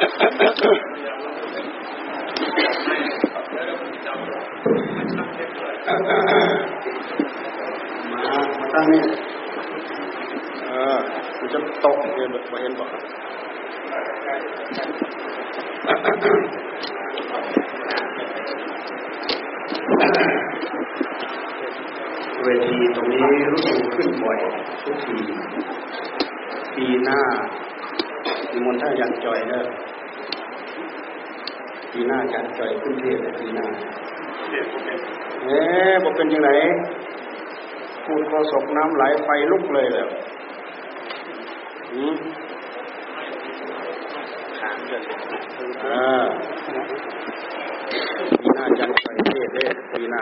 มาตั้งนี่เออมันจะตกเนี่ยแบบเห็นบอกเวทีตรงนี้รู้สึกขึ้นบ่อยทุกทีปีหน้ามีมนท่ายันจอยเนอะ ปีหน้าจันจอยขึ้นเทศปีหน้าเอ๊ะบอกเป็นยังไงพูดโคศกน้ำไหลไฟลุกเลยเลยอืมอ่าปีหน้าจันจอยเทศเด้ปีหน้า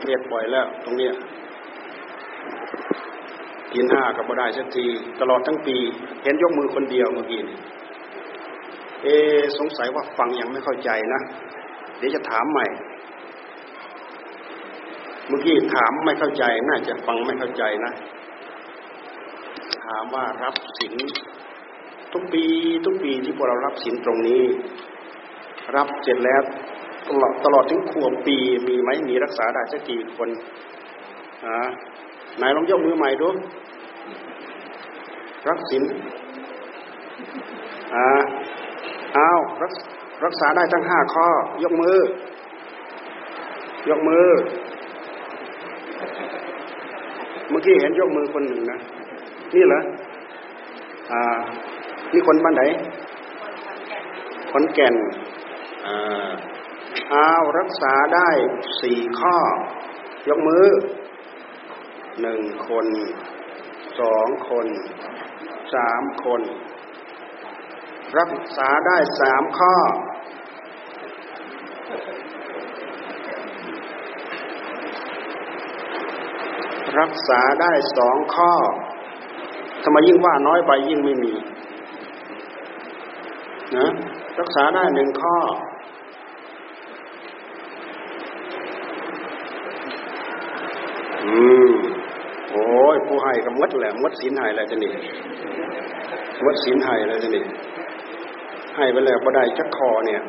เทศบ่อยแล้ว ตรงเนี้ยกินห้าก็บ่ได้สักที ตลอดทั้งปี เห็นยกมือคนเดียวเมื่อกี้นี่ เอสงสัยว่าฟังยังไม่เข้าใจนะ เดี๋ยวจะถามใหม่ เมื่อกี้ถามไม่เข้าใจ น่าจะฟังไม่เข้าใจนะ ถามว่ารับสินทุกปีทุกปีที่พวกเรารับสินตรงนี้ รับเสร็จแล้วตลอดตลอดถึงขวบปีมีไหมมีรักษาได้สักกี่คนอ่านายลองยกมือใหม่ดูรักสินอ่า อ้าวรักรักษาได้ทั้งห้าข้อ ยกมือ ยกมือ เมื่อกี้เห็นยกมือคนหนึ่งนะ นี่เหรออ่า นี่คนบ้านไหนขอนแก่นอ่าอ้าวรักษาได้สี่ข้อ ยกมือหนึ่งคนสองคนสามคน รักษาได้สามข้อ รักษาได้สองข้อทำไมยิ่งว่าน้อยไปยิ่งไม่มีนะรักษาได้หนึ่งข้อ อืมโอ้ยผู้ให้ก็มดแหละมดศีลให้แล้วจะนี่มดศีลให้แล้วจะนี่ ให้ไปแล้วบ่ได้จักคอเนี่ย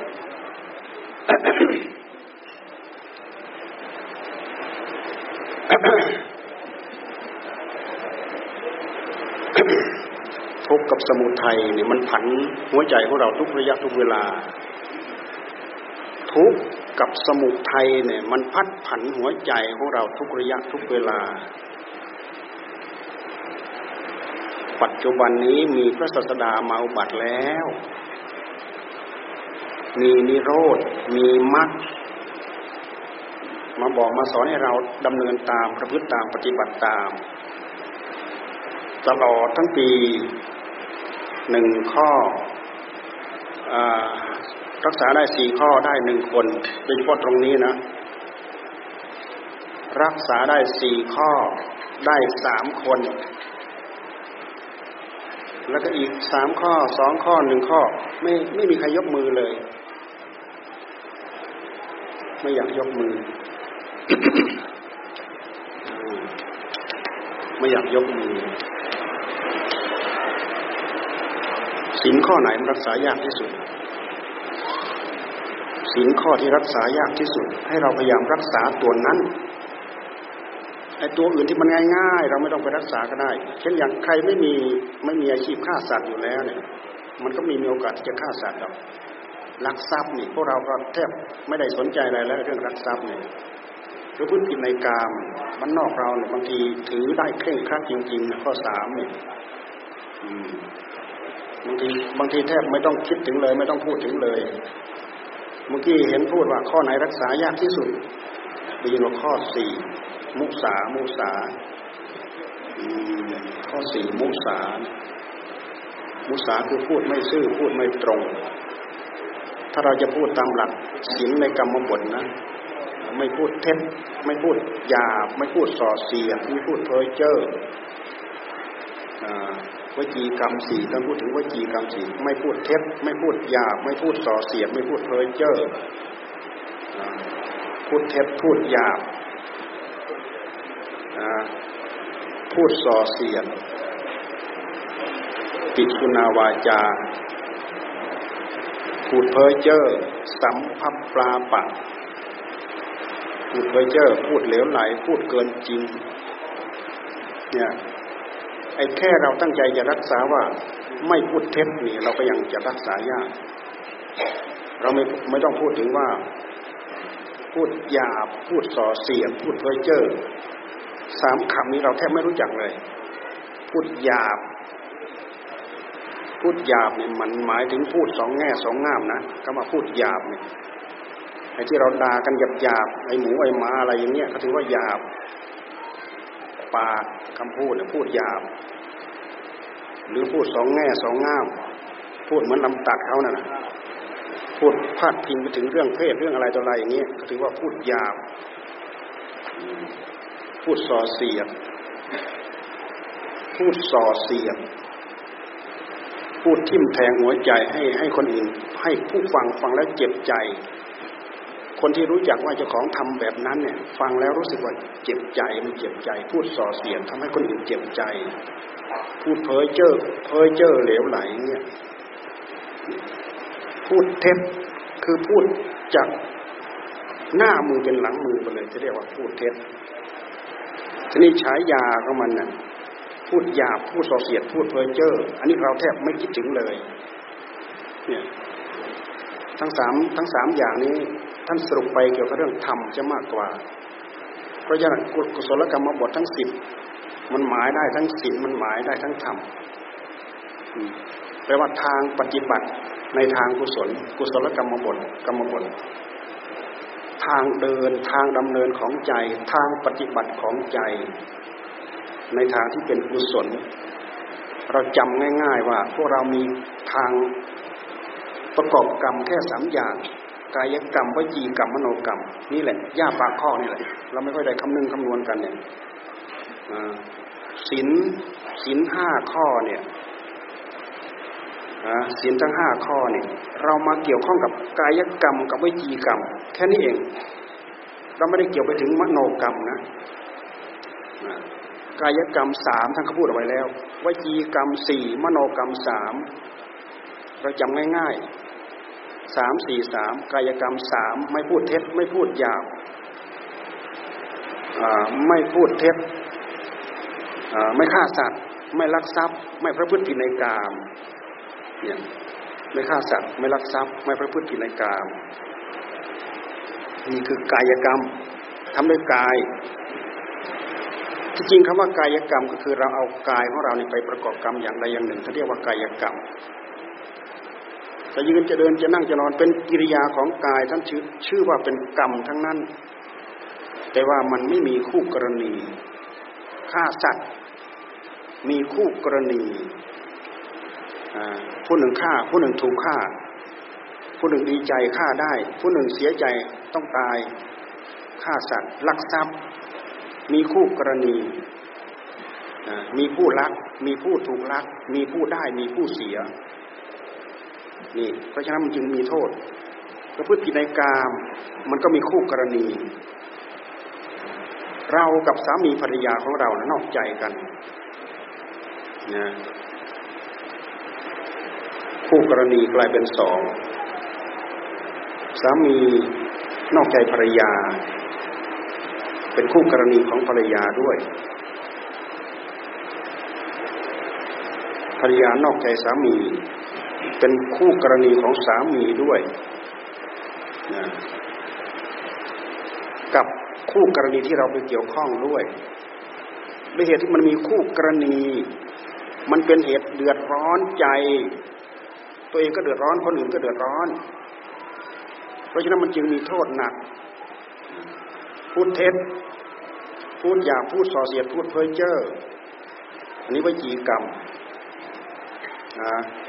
ทุกกับสมุทัยเนี่ยมันผันหัวใจของเราทุกระยะทุกเวลา ทุกกับสมุทัยเนี่ย มันพัดผันหัวใจของเราทุกระยะทุกเวลาปัจจุบันนี้มีพระศาสดามาอุบัติแล้ว มีนิโรธ มีมรรคมาบอกมาสอนให้เราดำเนินตามประพฤติตามปฏิบัติตาม ตลอดทั้งปีหนึ่งข้ออรักษาได้สี่ข้อได้หนึ่งคนโดยเฉพาะตรงนี้นะ รักษาได้สี่ข้อได้สามคน แล้วก็อีกสามข้อสองข้อหนึ่งข้อ ไม่ไม่มีใครยกมือเลย ไม่อยากยกมือ ไม่อยากยกมือสินข้อไหนมันรักษายากที่สุดสินข้อที่รักษายากที่สุด ให้เราพยายามรักษาตัวนั้นไอ้ตัวอื่นที่มันง่าย ๆ เราไม่ต้องไปรักษาก็ได้ เช่นอย่างใครไม่มีไม่มีอาชีพฆ่าสัตว์อยู่แล้วเนี่ย มันก็มีมีโอกาสที่จะฆ่าสัตว์หรอก ลักทรัพย์นี่พวกเราก็แทบไม่ได้สนใจอะไรแล้วเรื่องรักทรัพย์เนี่ยหรือพูดผิดในกามมันนอกเราเนี่ยบางทีถือได้เคร่งครัดจริงๆนะข้อสามเนี่ยบางทีบางทีแทบไม่ต้องคิดถึงเลย ไม่ต้องพูดถึงเลย เมื่อกี้เห็นพูดว่าข้อไหนรักษายากที่สุดได้ยินว่าข้อสี่มุสามุสาข้อสี่มุสา มุสาคือพูดไม่ซื่อพูดไม่ตรง ถ้าเราจะพูดตามหลักศีลในกรรมบทนะไม่พูดเท็จไม่พูดหยาบไม่พูดส่อเสียดไม่พูดเพ้อเจ้อวจีกรรมสี่ต้องพูดถึงวจีกรรมสี่ไม่พูดเท็จไม่พูดหยาบไม่พูดส่อเสียดไม่พูดเพ้อเจ้อพูดเท็จพูดหยาบพูดส่อเสียดปิดคุณาวาจา พูดเพ้อเจ้อสัมพับปลาปะพูดเพ้อเจ้อพูดเหลวไหลพูดเกินจริง เนี่ยไอ้แค่เราตั้งใจจะรักษาว่าไม่พูดเท็จนี่เราก็ยังจะรักษายาก เราไม่ไม่ต้องพูดถึงว่า พูดหยาบพูดส่อเสียดพูดเพ้อเจ้อสามคำนี้เราแทบไม่รู้จักเลย พูดหยาบ พูดหยาบเนี่ยมันหมายถึงพูดสองแง่สองงามนะก็มาพูดหยาบเนี่ยไอ้ที่เราด่ากันหยาบหยาบไอ้หมูไอ้หมาอะไรอย่างเงี้ยเขาถือว่าหยาบปากคำพูดเนี่ยพูดหยาบ หรือพูดสองแง่สองงาม พูดเหมือนลำตัดเขานะ่ะพูดพาดพิงไปถึงเรื่องเพศเรื่องอะไรต่ออะไรอย่างเงี้ยเขาถือว่าพูดหยาบ พูดส่อเสียดพูดส่อเสียด พูดทิ่มแทงหัวใจให้ให้คนอื่น ให้ผู้ฟังฟังแล้วเจ็บใจ คนที่รู้จักว่าเจ้าของทำแบบนั้นเนี่ย ฟังแล้วรู้สึกว่าเจ็บใจมันเจ็บใจ พูดส่อเสียดทำให้คนอื่นเจ็บใจ พูดเพ้อเจ้อเพ้อเจ้อเหลวไหลเนี่ยพูดเท็จคือพูดจากหน้ามือเป็นหลังมือไปเลยจะเรียกว่าพูดเท็จทีนี้ฉายาของมันน่ะ พูดหยาบพูดส่อเสียดพูดเพ้อเจ้ออันนี้เราแทบไม่คิดถึงเลยเนี่ยทั้งสามทั้งสามอย่างนี้ท่านสรุปไปเกี่ยวกับเรื่องธรรมจะมากกว่า เพราะฉะนั้นกุศลกรรมบททั้งสิบมันหมายได้ทั้งศีลมันหมายได้ทั้งธรรมแปลว่าทางปฏิบัติในทางกุศล กุศลกรรมบทกรรมบททางเดินทางดำเนินของใจ ทางปฏิบัติของใจ ในทางที่เป็นกุศล เราจำง่าย ๆว่า พวกเรามีทางประกอบกรรมแค่สามอย่างกายกรรมวิจีกรรมมโนกรรม นี่แหละย่าปากข้อนี่แหละ เราไม่ค่อยได้คำนึงคำนวณกันเนี่ยศีลศีลห้าข้อเนี่ยศีลทั้งห้าข้อเนี่ยเรามาเกี่ยวข้องกับกายกรรมกับวิจีกรรม แค่นี้เอง เราไม่ได้เกี่ยวไปถึงมโนกรรมนะ กายกรรมสามท่านก็พูดเอาไว้แล้ววิจีกรรมสี่มโนกรรมสามเราจำง่ายๆสามสี่สามกายกรรมสามไม่พูดเท็จไม่พูดหยาบไม่พูดเท็จไม่ฆ่าสัตว์ ไม่ลักทรัพย์ ไม่ประพฤติผิดในกามเนี่ยไม่ฆ่าสัตว์ ไม่ลักทรัพย์ ไม่ประพฤติผิดในกาม นี่คือกายกรรมทำด้วยกาย ที่จริงคำว่ากายกรรมก็คือเราเอากายของเราเนี่ไปประกอบกรรมอย่างใดอย่างหนึ่งเขาเรียกว่ากายกรรมจะยืนจะเดินจะนั่งจะนอนเป็นกิริยาของกายท่านชื่อชื่อว่าเป็นกรรมทั้งนั้น แต่ว่ามันไม่มีคู่กรณีฆ่าสัตว์ มีคู่กรณีผู้หนึ่งฆ่า ผู้หนึ่งถูกฆ่า ผู้หนึ่งดีใจฆ่าได้ ผู้หนึ่งเสียใจต้องตายฆ่าสัตว์ลักทรัพย์ มีคู่กรณี มีผู้ลัก มีผู้ถูกลัก มีผู้ได้ มีผู้เสีย นี่ เพราะฉะนั้นมันจึงมีโทษประพฤติผิดในกาม มันก็มีคู่กรณี เรากับสามีภรรยาของเรานะนอกใจกันนะคู่กรณีกลายเป็นสอง สามีนอกใจภรรยา เป็นคู่กรณีของภรรยาด้วย ภรรยานอกใจสามี เป็นคู่กรณีของสามีด้วยนะกับคู่กรณีที่เราไปเกี่ยวข้องด้วยด้วยเหตุที่มันมีคู่กรณี มันเป็นเหตุเดือดร้อนใจ ตัวเองก็เดือดร้อนคนอื่นก็เดือดร้อน เพราะฉะนั้นมันจึงมีโทษหนักพูดเท็จ พูดหยาพูดส่อเสียดพูดเพ้อเจ้ออันนี้วิจีกรรม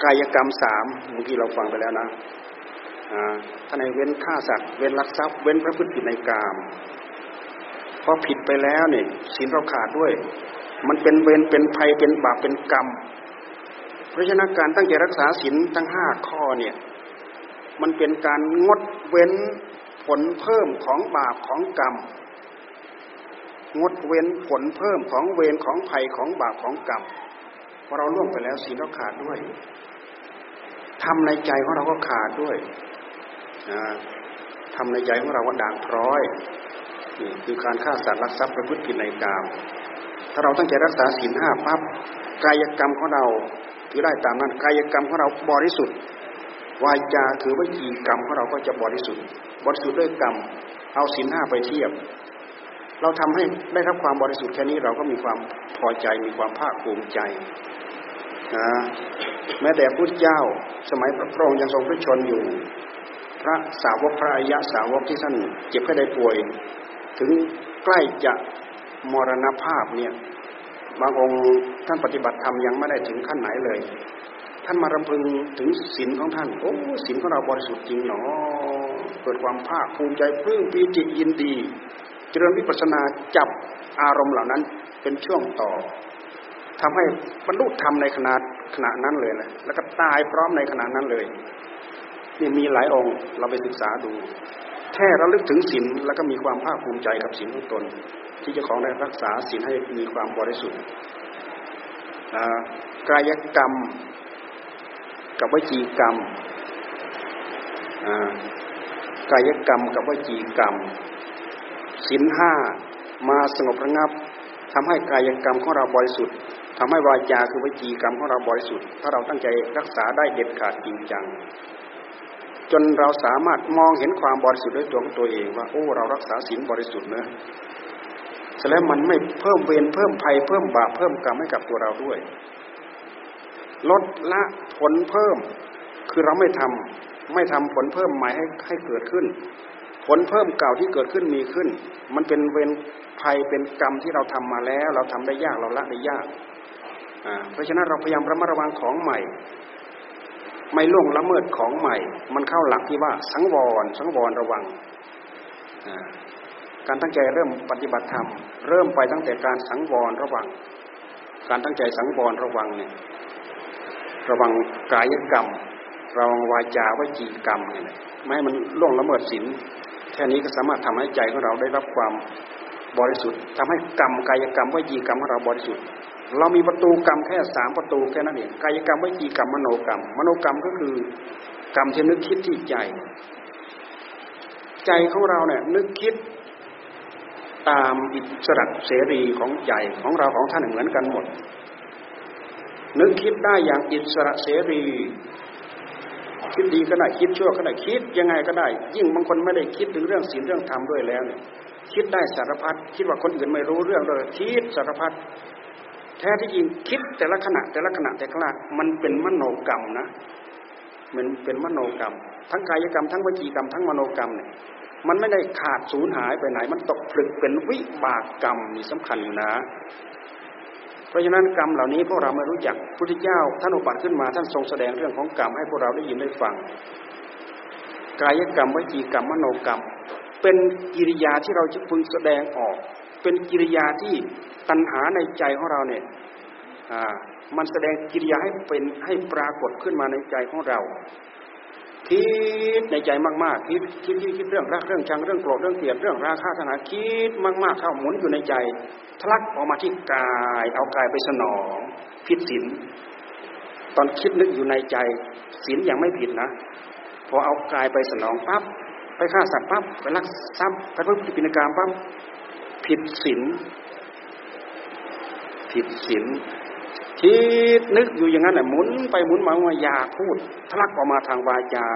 กายกรรมสามเมื่อกี้เราฟังไปแล้วนะท่านให้เว้นฆ่าสัตว์เว้นลักทรัพย์เว้นพระพฤติผิดในกามพอผิดไปแล้วเนี่ยศีลเราขาดด้วย มันเป็นเวรเป็นภัยเป็นบาปเป็นกรรม เพราะฉะนั้นการตั้งใจรักษาศีลทั้งห้าข้อเนี่ยมันเป็นการงดเว้นผลเพิ่มของบาปของกรรม งดเว้นผลเพิ่มของเวรของภัยของบาปของกรรมพอเราล่วงไปแล้วศีลเราขาดด้วยทำในใจของเราก็ขาดด้วยทำในใจของเราว่าด่างพร้อยนี่คือการฆ่าสัตว์รักทรัพย์ประพฤติผิดในกาม ถ้าเราตั้งใจรักษาศีลห้าปั๊บกายกรรมของเราถือได้ตามนั้นกายกรรมของเราบริสุทธิ์วาจาถือว่าจีกรรมของเราก็จะบริสุทธิ์ บริสุทธิ์ด้วยกรรม เอาศีลห้าไปเทียบ เราทำให้ได้รับความบริสุทธิ์แค่นี้เราก็มีความพอใจมีความภาคภูมิใจนะแม้แต่พุทธเจ้าสมัยพระองค์ยังทรงพระชนอยู่ พระสาวกพระอริยะสาวกที่ท่านเจ็บแค่ได้ป่วย ถึงใกล้จะมรณภาพเนี่ยบางองค์ท่านปฏิบัติธรรมยังไม่ได้ถึงขั้นไหนเลย ท่านมารำพึงถึงศีลของท่านโอ้ศีลของเราบริสุทธิ์จริงหนอเกิดความภาคภูมิใจปลื้มปีติยินดี เจริญวิปัสสนาจับอารมณ์เหล่านั้นเป็นช่วงต่อทำให้บรรลุธรรมในขณะขณะนั้นเลยนะแล้วก็ตายพร้อมในขณะนั้นเลยนี่มีหลายองค์เราไปศึกษาดู แค่ระลึกถึงศีลแล้วก็มีความภาคภูมิใจกับศีลของตน ที่จ้าของได้รักษาศีลให้มีความบริสุทธิ์กายกรรม กับวจีกรรมกายกรรมกับวจีกรรม ศีลห้ามาสงบระงับทำให้กายกรรมของเราบริสุทธิ์ทำให้วาจาคือวิจีกรรมของเราบริสุทธิ์ ถ้าเราตั้งใจรักษาได้เด็ดขาดจริงจัง จนเราสามารถมองเห็นความบริสุทธิ์ด้วยตัวของตัวเองว่าโอ้เรารักษาศีลบริสุทธิ์เนะแสดงมันไม่เพิ่มเวรเพิ่มภัยเพิ่มบาปเพิ่มกรรมให้กับตัวเราด้วย ลดละผลเพิ่ม คือเราไม่ทำไม่ทำผลเพิ่มใหม่ให้ให้เกิดขึ้น ผลเพิ่มเก่าที่เกิดขึ้นมีขึ้น มันเป็นเวรภัยเป็นกรรมที่เราทำมาแล้ว เราทำได้ยากเราละได้ยากเพราะฉะนั้นเราพยายามระมัดระวังของใหม่ ไม่ล่วงละเมิดของใหม่ มันเข้าหลักที่ว่าสังวร สังวรระวัง การตั้งใจเริ่มปฏิบัติธรรม เริ่มไปตั้งแต่การสังวรระวัง การตั้งใจสังวรระวังเนี่ยระวังกายกรรมระวังวาจาวจีกรรมเนี่ยไม่ให้มันล่วงละเมิดศีล ค่นี้ก็สามารถทำให้ใจของเราได้รับความบริสุทธิ์ทำให้กรรมกายกรรมวจีกรรมของเราบริสุทธิ์ เรามีประตูกรรมแค่สามประตูแค่นั้นเองกายกรรมวจีกรรมมโนกรรม มโนกรรมก็คือกรรมที่นึกคิดที่ใจ ใจของเราเนี่ยนึกคิดตามอิสระเสรีของใจของเราของท่านเหมือนกันหมด นึกคิดได้อย่างอิสระเสรี คิดดีก็ได้คิดชั่วก็ได้คิดยังไงก็ได้ ยิ่งบางคนไม่ได้คิดถึงเรื่องศีลเรื่องธรรมด้วยแล้วเนี่ยคิดได้สารพัดคิดว่าคนอื่นไม่รู้เรื่องเลยคิดสารพัดแท้ที่จริงคิดแต่ละขณะแต่ละขณะแต่ละมันเป็นมโนกรรมนะมันเป็นมโนกรรม ทั้งกายกรรมทั้งวจีกรรมทั้งมโนกรรมเนี่ยมันไม่ได้ขาดสูญหายไปไหน มันตกผลึกเป็นวิบากกรรมนี่สำคัญนะ เพราะฉะนั้นกรรมเหล่านี้พวกเราไม่รู้จักพุทธเจ้าท่านอุบัติขึ้นมาท่านทรงแสดงเรื่องของกรรมให้พวกเราได้ยินได้ฟัง กายกรรมวิจีกรรมมโนกรรม เป็นกิริยาที่เราจะพึงแสดงออก เป็นกิริยาที่ตัณหาในใจของเราเนี่ยมันแสดงกิริยาให้เป็นให้ปรากฏขึ้นมาในใจของเราคิดในใจมากๆคิดคิดคิดเรื่องรักเรื่องชังเรื่องโกรธเรื่องเกลียดเรื่องราคะทนาคิดมากๆเข้าหมุนอยู่ในใจ ทะลักออกมาที่กาย เอากายไปสนอง ผิดศีลตอนคิดนึกอยู่ในใจศีลยังไม่ผิดนะพอเอากายไปสนองปั๊บไปฆ่าสัตว์ปั๊บไปลักทรัพย์ไปพึ่งปิณกรรมปั๊บผิดศีลผิดศีลคิดนึกอยู่อย่างนั้นแหละหมุนไปหมุนมาว่าอยากพูดทะลักออกมาทางวาจา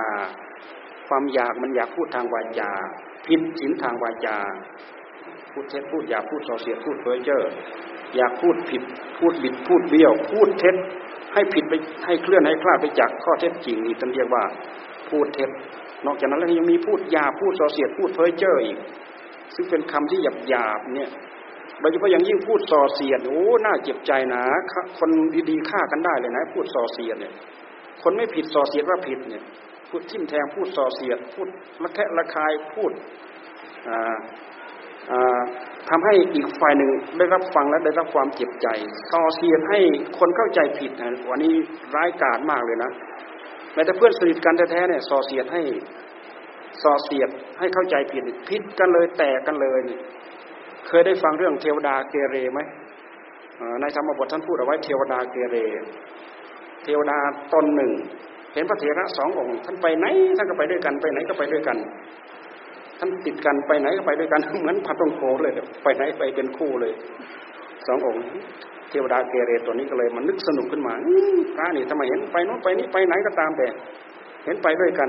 ความอยากมันอยากพูดทางวาจาผิดศีลทางวาจา พูดเท็จพูดอยากพูดส่อเสียพูดเพ้อเจ้ออยากพูดผิดพูดบิดพูดเบี้ยว พูดเท็จให้ผิดไปให้เคลื่อนให้คลาดไปจากข้อเท็จจริงนี่ท่านเรียกว่าพูดเท็จ นอกจากนั้นแล้วยังมีพูดยาพูดส่อเสียดพูดเพ้อเจ้ออีก ซึ่งเป็นคำที่หยาบหยาบเนี่ยโดยเฉพาะอย่างยิ่งพูดส่อเสียดโอ้น่าเจ็บใจนะคนดีๆฆ่ากันได้เลยนะ พูดส่อเสียดเนี่ย คนไม่ผิดส่อเสียดว่าผิดเนี่ยพูดทิ่มแทงพูดส่อเสียด พูดละแคะละคายพูด ทำให้อีกฝ่ายหนึ่งได้รับฟังและได้รับความเจ็บใจส่อเสียดให้คนเข้าใจผิดนะวันนี้ร้ายกาจมากเลยนะแม้แต่เพื่อนสนิทกันแท้ๆเนี่ยส่อเสียดให้ส่อเสียดให้เข้าใจผิดผิดกันเลยแตกกันเลยเนี่ยเคยได้ฟังเรื่องเทวดาเกเรไหมในธรรมบทท่านพูดเอาไว้เทวดาเกเร เทวดาตนหนึ่ง เห็นพระเถระสององค์ท่านไปไหนท่านก็ไปด้วยกันไปไหนก็ไปด้วยกัน ท่านติดกันไปไหนก็ไปด้วยกันเหมือนพัดตงโคเลยไปไหนไปเป็นคู่เลยสององค์เทวดาเกเรตัวนี้ก็เลยมันนึกสนุกขึ้นมาพระนี่ทำไมเห็นไปโน้นไปนี้ไปไหนก็ตามแต่ เห็นไปด้วยกัน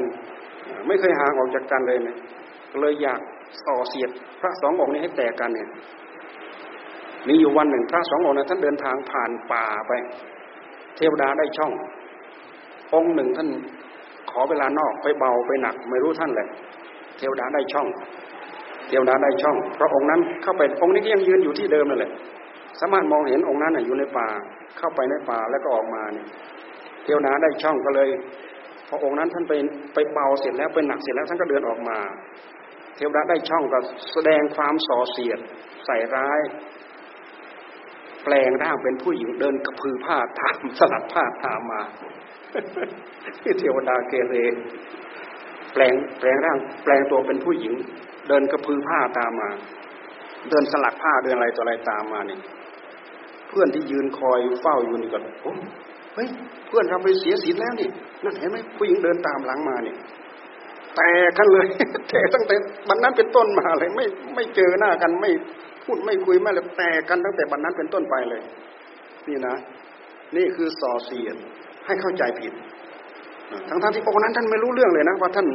ไม่เคยห่างออกจากกันเลยเนี่ยเลยอยากส่อเสียดพระสององค์นี้ให้แตกกันเนี่ยมีอยู่วันหนึ่งพระสององค์นั้นท่านเดินทางผ่านป่าไป เทวดาได้ช่อง องค์หนึ่งท่านขอเวลานอกไปเบาไปหนัก ไม่รู้ท่านแหละ เทวดาได้ช่อง เทวดาได้ช่อง เพราะองค์นั้นเข้าไปองค์นี้ก็ยังยืนอยู่ที่เดิมนั่นแหละสามารถมองเห็นองค์นั้นอยู่ในป่าเข้าไปในป่าแล้วก็ออกมาเนี่ยเทวดาได้ช่องก็เลยพอองค์นั้นท่านไปไปเบาเสร็จแล้วไปหนักเสร็จแล้วท่านก็เดินออกมา เทวดาได้ช่องก็แสดงความส่อเสียด ใส่ร้าย แปลงร่างเป็นผู้หญิงเดินกระพือผ้าตามสลัดผ้าตามมาที่เทวดาเกเร แปลงแปลงร่างแปลงตัวเป็นผู้หญิง เดินกระพือผ้าตามมา เดินสลัดผ้าเดินอะไรต่ออะไรตามมานี่เพื่อนที่ยืนคอยเฝ้าอยู่นี่ก็โอ้เฮ้ยเพื่อนเราไปเสียศีลแล้วนี่นั่นเห็นไหมผู้หญิงเดินตามหลังมาเนี่ยแต่กันเลยแต่ตั้งแต่บันนั้นเป็นต้นมาเลย ไม่ไม่เจอหน้ากันไม่พูดไม่คุยไม่เลยแต่กันตั้งแต่บันนั้นเป็นต้นไปเลย นี่นะ นี่คือส่อเสียดให้เข้าใจผิด ทั้งท่านที่องค์นั้นท่านไม่รู้เรื่องเลยนะว่าท่าน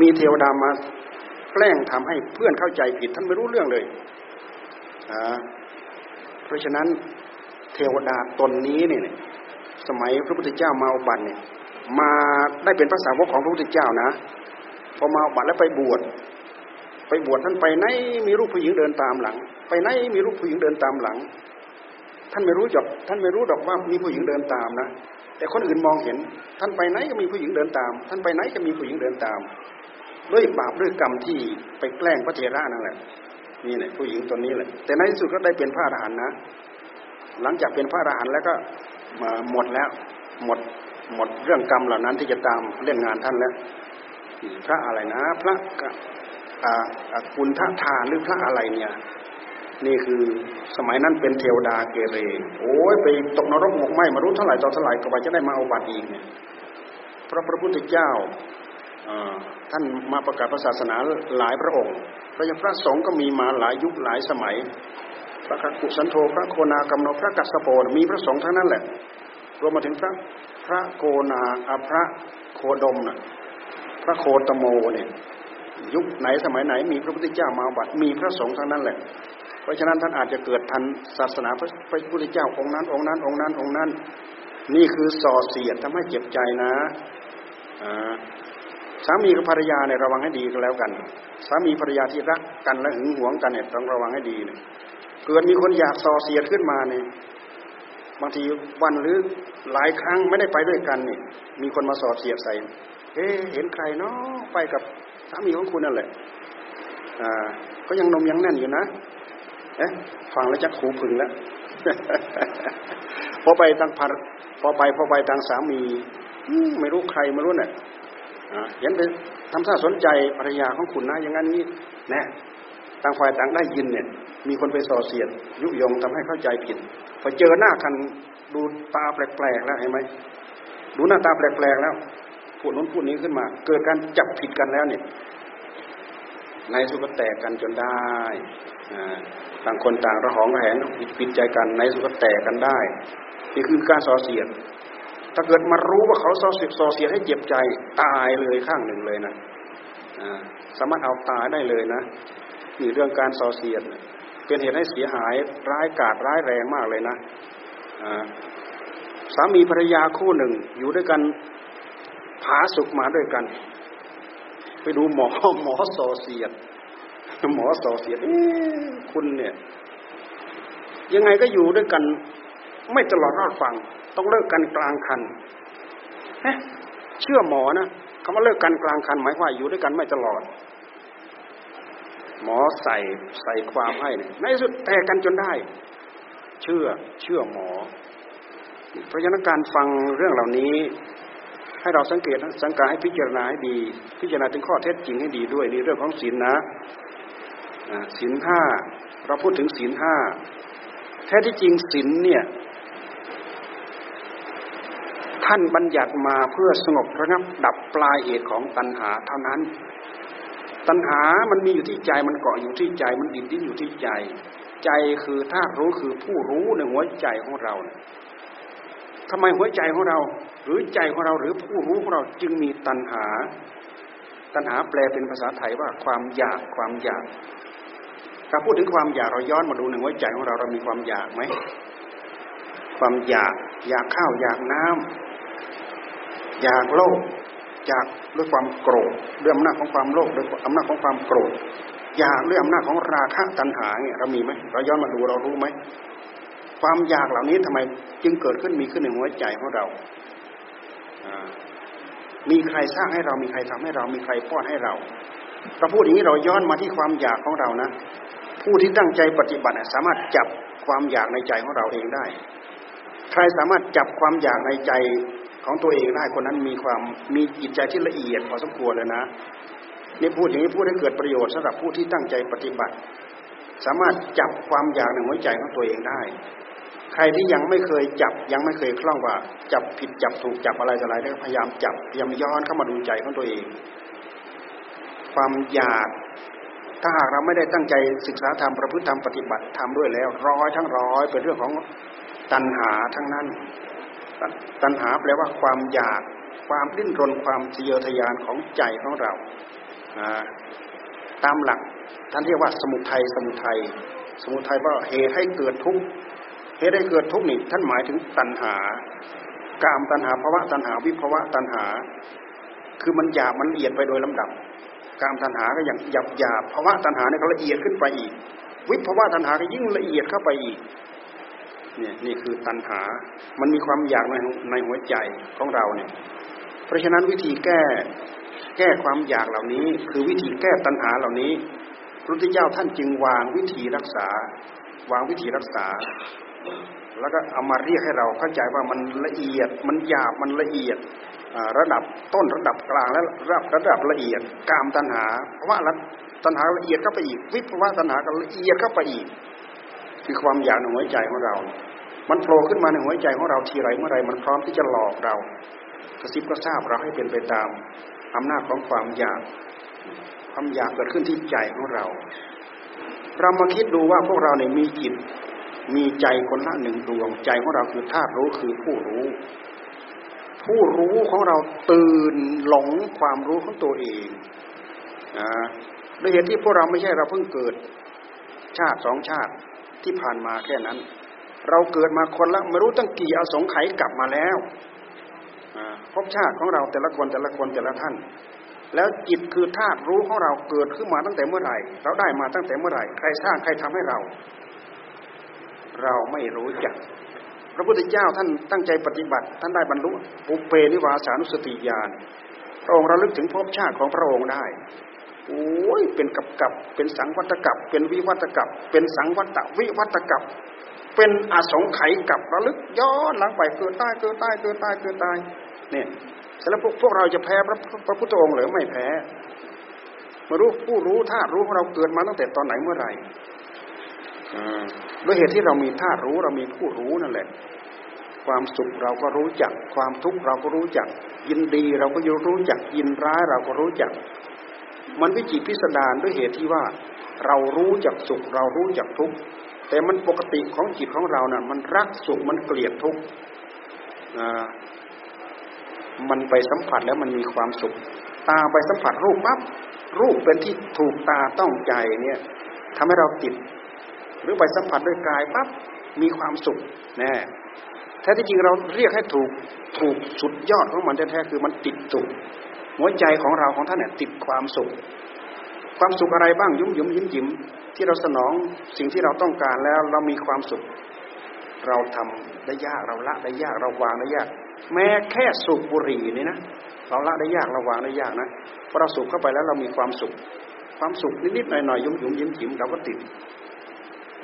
มีเทวดามาแกล้งทำให้เพื่อนเข้าใจผิด ท่านไม่รู้เรื่องเลยเพราะฉะนั้นเทวดาตนนี้เนี่ยสมัยพระพุทธเจ้ามาอุบัติเนี่ยมาได้เป็นพระสาวกของพระพุทธเจ้านะพอมาอุบัติแล้วไปบวชไปบวชท่านไปไหนมีรูปผู้หญิงเดินตามหลัง ไปไหนมีรูปผู้หญิงเดินตามหลัง ท่านไม่รู้จบท่านไม่รู้ดอกว่ามีผู้หญิงเดินตามนะ แต่คนอื่นมองเห็น ท่านไปไหนก็มีผู้หญิงเดินตาม ท่านไปไหนก็มีผู้หญิงเดินตาม ด้วยบาปด้วยกรรมที่ไปแกล้งพระเทระนั่นแหละนี่แหละผู้หญิงตัวนี้แหละ แต่ในที่สุดก็ได้เป็นพระอรหันต์นะ หลังจากเป็นพระอรหันต์แล้วก็มาหมดแล้ว หมดหมดเรื่องกรรมเหล่านั้นที่จะตามเล่นงานท่านแล้วพระอะไรนะ พระกุณฑทานหรือพระอะไรเนี่ย นี่คือสมัยนั้นเป็นเทวดาเกเร โอ้ยไปตกนรกหมกไหมมารู้เท่าไหร่ต่อเท่าไหร่ก็ว่าจะได้มาเอาบัตรอีกเนี่ยพระพระพุทธเจ้าท่านมาประกาศศาสนาหลายพระองค์พระยพระสงฆ์ก็มีมาหลายยุคหลายสมัย พระกุสันโธพระโคนากัมโนพระกัสโปมีพระสงฆ์ทั้งนั้นแหละ รวมมาถึงพระพระโกนาอพระโคดมนะพระโคตโมเนี่ยยุคไหนสมัยไหนมีพระพุทธเจ้ามาบัติมีพระสงฆ์ทั้งนั้นแหละ เพราะฉะนั้นท่านอาจจะเกิดทันศาสนาพระพุทธเจ้าองค์นั้นองค์นั้นองค์นั้นองค์นั้น นี่คือส่อเสียดทำให้เจ็บใจนะสามีกับภรรยาเนี่ยระวังให้ดีก็แล้วกัน สามีภรรยาที่รักกันและหึงหวงกันเนี่ยต้องระวังให้ดีเนี่ยเกิดมีคนอยากส่อเสียดขึ้นมาเนี่ยบางทีวันหรือหลายครั้งไม่ได้ไปด้วยกันเนี่ยมีคนมาส่อเสียดใส่ เอ๊เห็นใครเนาะไปกับสามีของคุณนั่นแหละอ่าก็ยังนมยังแน่นอยู่นะ ฟังแล้วจะขูพึงแล้วพอไปตั้งพันพอไปพอไปตั้งสามีไม่รู้ใครไม่รู้เนี่ยเห็นไปทำท่าสนใจภรรยาของคุณนะอย่างนั้นนี้แน่ต่างฝ่ายต่างได้ยินเนี่ย มีคนไปส่อเสียด ยุยงทำให้เข้าใจผิดพอเจอหน้ากันดูตาแปลกๆแล้วเห็นไหมดูหน้าตาแปลกๆแล้วพูดนู้นพูดนี้ขึ้นมา เกิดการจับผิดกันแล้วเนี่ยในสุดก็แตกกันจนได้ ต่างคนต่างระหองระแหงผิดใจกันในสุดก็แตกกันได้ นี่คือการส่อเสียด ถ้าเกิดมารู้ว่าเขาส่อเสียส่อเสียดให้เจ็บใจตายเลยข้างหนึ่งเลยนะสามารถเอาตายได้เลยนะมีเรื่องการส่อเสียด เป็นเหตุให้เสียหายร้ายกาจร้ายแรงมากเลยนะสามีภรรยาคู่หนึ่ง อยู่ด้วยกันผาสุกมาด้วยกัน ไปดูหมอหมอส่อเสียด หมอส่อเสียดคุณเนี่ย ยังไงก็อยู่ด้วยกัน ไม่ตลอดรอดฟัง ต้องเลิกกันกลางคันเฮ้เชื่อหมอนะคำว่าเลิกกันกลางคันหมายว่าอยู่ด้วยกันไม่ตลอด หมอใส่ใส่ความให้ในสุดแตกกันจนได้ เชื่อเชื่อหมอ เพราะฉะนั้นการฟังเรื่องเหล่านี้ ให้เราสังเกตสังการให้พิจารณาให้ดี พิจารณาถึงข้อเท็จจริงให้ดีด้วยในเรื่องของศีลนะ ศีลห้าเราพูดถึงศีลห้าแท้ที่จริงศีลเนี่ยท่านบัญญัติมาเพื่อสงบระงับดับปลายเหตุของตัณหาเท่านั้น ตัณหามันมีอยู่ที่ใจมันเกาะอยู่ที่ใจมันดิ้นดิ้นอยู่ที่ใจ ใจคือธาตุรู้คือผู้รู้ในหัวใจของเราทำไมหัวใจของเรา หรือใจของเราหรือผู้รู้ของเราจึงมีตัณหา ตัณหาแปลเป็นภาษาไทยว่าความอยากความอยาก ถ้าพูดถึงความอยากเราย้อนมาดูในหัวใจของเราเรามีความอยากไหมความอยากอยากข้าวอยากน้ำอยากโลภอยากด้วยความโกรธด้วยอำนาจของความโลภด้วยอำนาจของความโกรธอยากด้วยอำนาจของราคะตัณหาเนี่ยเรามีไหมเราย้อนมาดูเรารู้ไหมความอยากเหล่านี้ทำไมจึงเกิดขึ้นมีขึ้นในหัวใจของเรา มีใครสร้างให้เรามีใครทำให้เรามีใครป้อนให้เราเราพูดอย่างนี้เราย้อนมาที่ความอยากของเรานะ ผู้ที่ตั้งใจปฏิบัติสามารถจับความอยากในใจของเราเองได้ ใครสามารถจับความอยากในใจของตัวเองได้คนนั้นมีความมีจิตใจที่ละเอียดพอสมควรเลยนะนี่พูดอย่างนี้พูดให้เกิดประโยชน์สำหรับผู้ที่ตั้งใจปฏิบัติ สามารถจับความอยากในหัวใจของตัวเองได้ ใครที่ยังไม่เคยจับยังไม่เคยคล่องว่า จับผิดจับถูกจับอะไรอะไรได้พยายามจับพยายามย้อนเข้ามาดูใจของตัวเอง ความอยาก ถ้าหากเราไม่ได้ตั้งใจศึกษาธรรมประพฤติธรรมปฏิบัติธรรมด้วยแล้ว ร้อยทั้งร้อยเป็นเรื่องของตัณหาทั้งนั้น ตัณหาแปลว่าความอยาก ความดิ้นรนความทะเยอทะยานของใจของเรา ตามหลักท่านเรียกว่าสมุทัยสมุทัยสมุทัยว่าเหตุให้เกิดทุกข์เหตุให้เกิดทุกข์นี่ท่านหมายถึงตัณหากามตัณหาภาวะตัณหาวิภาวะตัณหา คือมันหยาบมันละเอียดไปโดยลำดับ กามตัณหาก็อย่างหยาบหยาบภาวะตัณหาเนี่ยละเอียดขึ้นไปอีก วิภาวะตัณหาก็ยิ่งละเอียดเข้าไปอีกเนี่ยนี่คือตัณหา มันมีความอยากในในหัวใจของเราเนี่ย เพราะฉะนั้นวิธีแก้แก้ความอยากเหล่านี้ คือวิธีแก้ตัณหาเหล่านี้พระพุทธเจ้าท่านจึงวางวิธีรักษา วางวิธีรักษา แล้วก็เอามาเรียกให้เราเข้าใจว่ามันละเอียด มันหยาบ มันละเอียด ระดับต้นระดับกลางและระดับระดับละเอียดกามตัณหาเพราะว่าตัณหาละเอียดเข้าไปอีก วิภวะตัณหาก็ละเอียดเข้าไปอีก คือความอยากในหัวใจของเรา มันโผล่ขึ้นมาในหัวใจของเราทีไรเมื่อไรมันพร้อมที่จะหลอกเรากระซิบกระซาบเราให้เป็นไปตามอำนาจของความอยาก ความอยากเกิดขึ้นที่ใจของเรา เรามาคิดดูว่าพวกเราเนี่ยมีจิตมีใจคนละหนึ่งดวงใจของเราคือธาตุรู้คือผู้รู้ ผู้รู้ของเราตื่นหลงความรู้ของตัวเองนะด้วยเหตุที่พวกเราไม่ใช่เราเพิ่งเกิดชาติสองชาติที่ผ่านมาแค่นั้น เราเกิดมาคนละไม่รู้ตั้งกี่อสงไขยกลับมาแล้วภพชาติของเราแต่ละคนแต่ละคนแต่ละท่าน แล้วจิตคือธาตุรู้ของเราเกิดขึ้นมาตั้งแต่เมื่อไหร่ เราได้มาตั้งแต่เมื่อไหร่ ใครสร้างใครทำให้เรา เราไม่รู้จัก พระพุทธเจ้าท่านตั้งใจปฏิบัติ ท่านได้บรรลุปุเปนิวาสานุสติญาณพระองค์ระลึกถึงภพชาติของพระองค์ได้โอ้ยเป็นกับกับเป็นสังวัตกับ เป็นวิวัตกับ เป็นสังวัตวิวัตกับ เป็นอสงไขยกับระลึกย้อนหลังไปเกิดตายเกิดตายเกิดตายเกิดตายเนี่ยแล้วพวกพวกเราจะแพ้พระพระพุทธองค์หรือไม่แพ้มารู้ผู้รู้ธาตุรู้ของเราเกิดมาตั้งแต่ตอนไหนเมื่อไหร่ ด้วยเหตุที่เรามีธาตุรู้เรามีผู้รู้นั่นแหละ ความสุขเราก็รู้จัก ความทุกข์เราก็รู้จัก ยินดีเราก็รู้จัก ยินร้ายเราก็รู้จัก มันวิจิตพิสดารด้วยเหตุที่ว่า เรารู้จักสุขเรารู้จักทุกข์แต่มันปกติของจิตของเรานะ่ะ มันรักสุขมันเกลียดทุกข์มันไปสัมผัสแล้วมันมีความสุข ตาไปสัมผัสรูปปั๊บรูปเป็นที่ถูกตาต้องใจเนี่ยทำให้เราติด หรือไปสัมผัสด้วยกายปั๊บมีความสุขแน่แท้ที่จริงเราเรียกให้ถูกถูกสุดยอดของมันแท้ๆคือมันติดตุกหัวใจของเราของท่านเนี่ยติดความสุข ความสุขอะไรบ้างยุ่มยุ่มยิ้มยิ้มที่เราสนองสิ่งที่เราต้องการแล้วเรามีความสุข เราทำได้ยากเราละได้ยากเราวางได้ยาก แม้แค่สูบบุหรี่นี่นะเราละได้ยากเราวางได้ยากนะพอเราสูบเข้าไปแล้วเรามีความสุข ความสุขนิดๆหน่อยๆยุ่มยุ่มยิ้มยิ้มเราก็ติด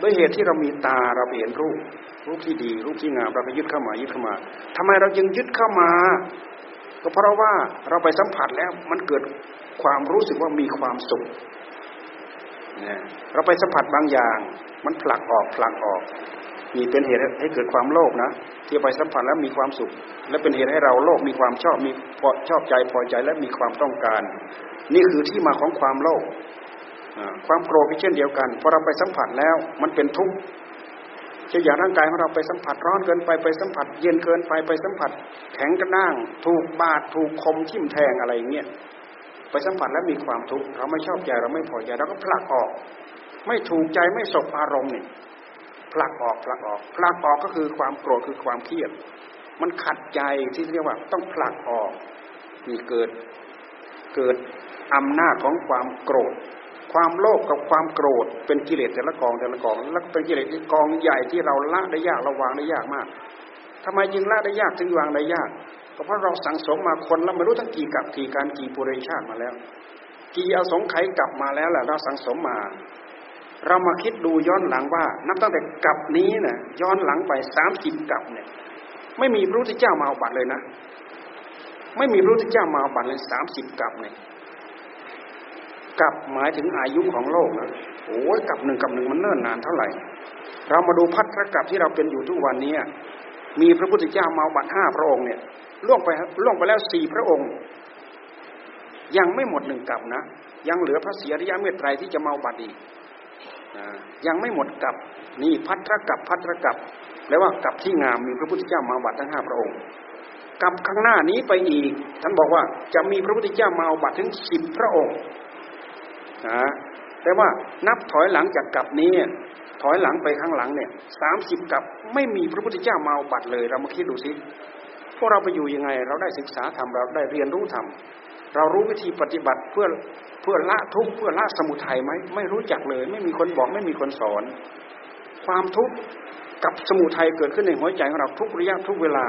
ด้วยเหตุที่เรามีตาเราเห็นรูป รูปที่ดี รูปที่งามเราก็ยึดเข้ามายึดเข้ามาทำไมเราจึงยึดเข้ามา ก็เพราะว่าเราไปสัมผัสแล้วมันเกิดความรู้สึกว่ามีความสุขเราไปสัมผัสบางอย่าง มันผลักออกผลักออกมีเป็นเหตุให้เกิดความโลภนะที่ไปสัมผัสแล้วมีความสุข และเป็นเหตุให้เราโลภมีความชอบมีพอชอบใจพอใจและมีความต้องการ นี่คือที่มาของความโลภ ความโกรธก็เช่นเดียวกันพอเราไปสัมผัสแล้วมันเป็นทุกข์เช่นอย่างร่างกายของเราไปสัมผัสร้อนเกินไปไปสัมผัส เย็นเกินไปไปสัมผัส แข็งกระด้าง ถูกบาดถูกคมทิ่มแทงอะไรอย่างเงี้ยไปสัมผัสแล้วมีความทุกข์เราไม่ชอบใจเราไม่พอใจเราก็ผลักออก ไม่ถูกใจไม่สบอารมณ์นี่ผลักออกผลักออกผลักออกก็คือความโกรธคือความเครียดมันขัดใจที่เรียกว่าต้องผลักออกนี่เกิดเกิดอำนาจของความโกรธ ความโลภกับความโกรธเป็นกิเลสแต่ละกองแต่ละกองแล้วเป็นกิเลสที่กองใหญ่ที่เราละได้ยากเราวางได้ยากมากทำไมจึงละได้ยากถึงวางได้ยากก็เพราะเราสังสมมาคนเราไม่รู้ทั้งกี่กับกี่การกี่ปุเรชาติมาแล้ว กี่อสงไขยกลับมาแล้วแหละเราสังสมมา เรามาคิดดูย้อนหลังว่า นับตั้งแต่กับนี้น่ะย้อนหลังไปสามสิบกับเนี่ย ไม่มีพระพุทธเจ้ามาเอาบัตรเลยนะ ไม่มีพระพุทธเจ้ามาเอาบัตรเลยสามสิบกับเนี่ย กับหมายถึงอายุของโลกนะโอ้ยกับหนึ่งกับหนึ่งมันเนิ่นนานเท่าไหร่ เรามาดูพัทธกับที่เราเป็นอยู่ทุกวันนี้มีพระพุทธเจ้ามาบัตรห้าพระองค์เนี่ยล่วงไปล่วงไปแล้วสี่พระองค์ ยังไม่หมดหนึ่งกับนะ ยังเหลือพระเสียริยะเมตไตรที่จะมาบัตรอีกยังไม่หมดกับนี่พัทธกับพัทธกับแล้วว่ากับที่งามมีพระพุทธเจ้ามาบัตรทั้งห้าพระองค์กับข้างหน้านี้ไปอีก ท่านบอกว่าจะมีพระพุทธเจ้ามาบัตรถึงสิบพระองค์ นะแต่ว่านับถอยหลังจากกลับนี้ ถอยหลังไปข้างหลังเนี่ยสามสิบกลับไม่มีพระพุทธเจ้ามาบัตรเลย เรามาคิดดูสิพวกเราไปอยู่ยังไง เราได้ศึกษาธรรมเราได้เรียนรู้ธรรมเรารู้วิธีปฏิบัติเพื่อเพื่อละทุกข์เพื่อละสมุทัยไหมไม่รู้จักเลย ไม่มีคนบอกไม่มีคนสอน ความทุกข์กับสมุทัยเกิดขึ้นในหัวใจของเราทุกระยะทุกเวลา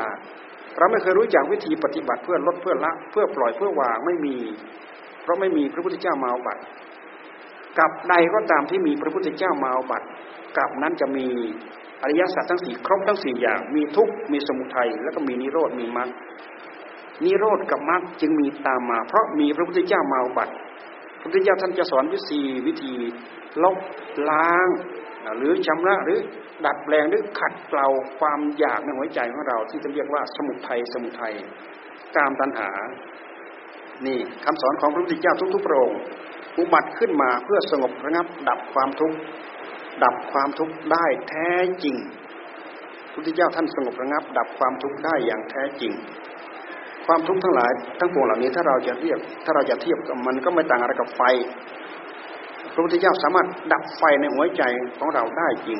เราไม่เคยรู้จักวิธีปฏิบัติเพื่อลดเพื่อละ เพื่อปล่อยเพื่อวางไม่มี เพราะไม่มีพระพุทธเจ้ามาบัตร กับใดก็ตามที่มีพระพุทธเจ้ามาบัตรกับนั้นจะมีอริยสัจทั้งสี่ครบทั้งสี่อย่าง มีทุกข์มีสมุทัยแล้วก็มีนิโรธมีมรรคนิโรธกับมรรคจึงมีตามมา เพราะมีพระพุทธเจ้ามาบัตรพระพุทธเจ้าท่านจะสอนวิธีวิธีลบล้าง หรือชำระหรือดัดแปลงหรือขัดเกลาความอยากในหัวใจของเรา ที่จะเรียกว่าสมุทัยสมุทัยกามตัณหา นี่คำสอนของพระพุทธเจ้าทุกๆพระองค์ อุบัติขึ้นมาเพื่อสงบระงับ ดับความทุกข์ดับความทุกข์ได้แท้จริงพุทธเจ้าท่านสงบระงับ ดับความทุกข์ได้อย่างแท้จริง ความทุกข์ทั้งหลายทั้งปวงเหล่านี้ถ้าเราจะเทียบถ้าเราจะเทียบกับมันก็ไม่ต่างอะไรกับไฟพระพุทธเจ้าสามารถดับไฟในหัวใจของเราได้จริง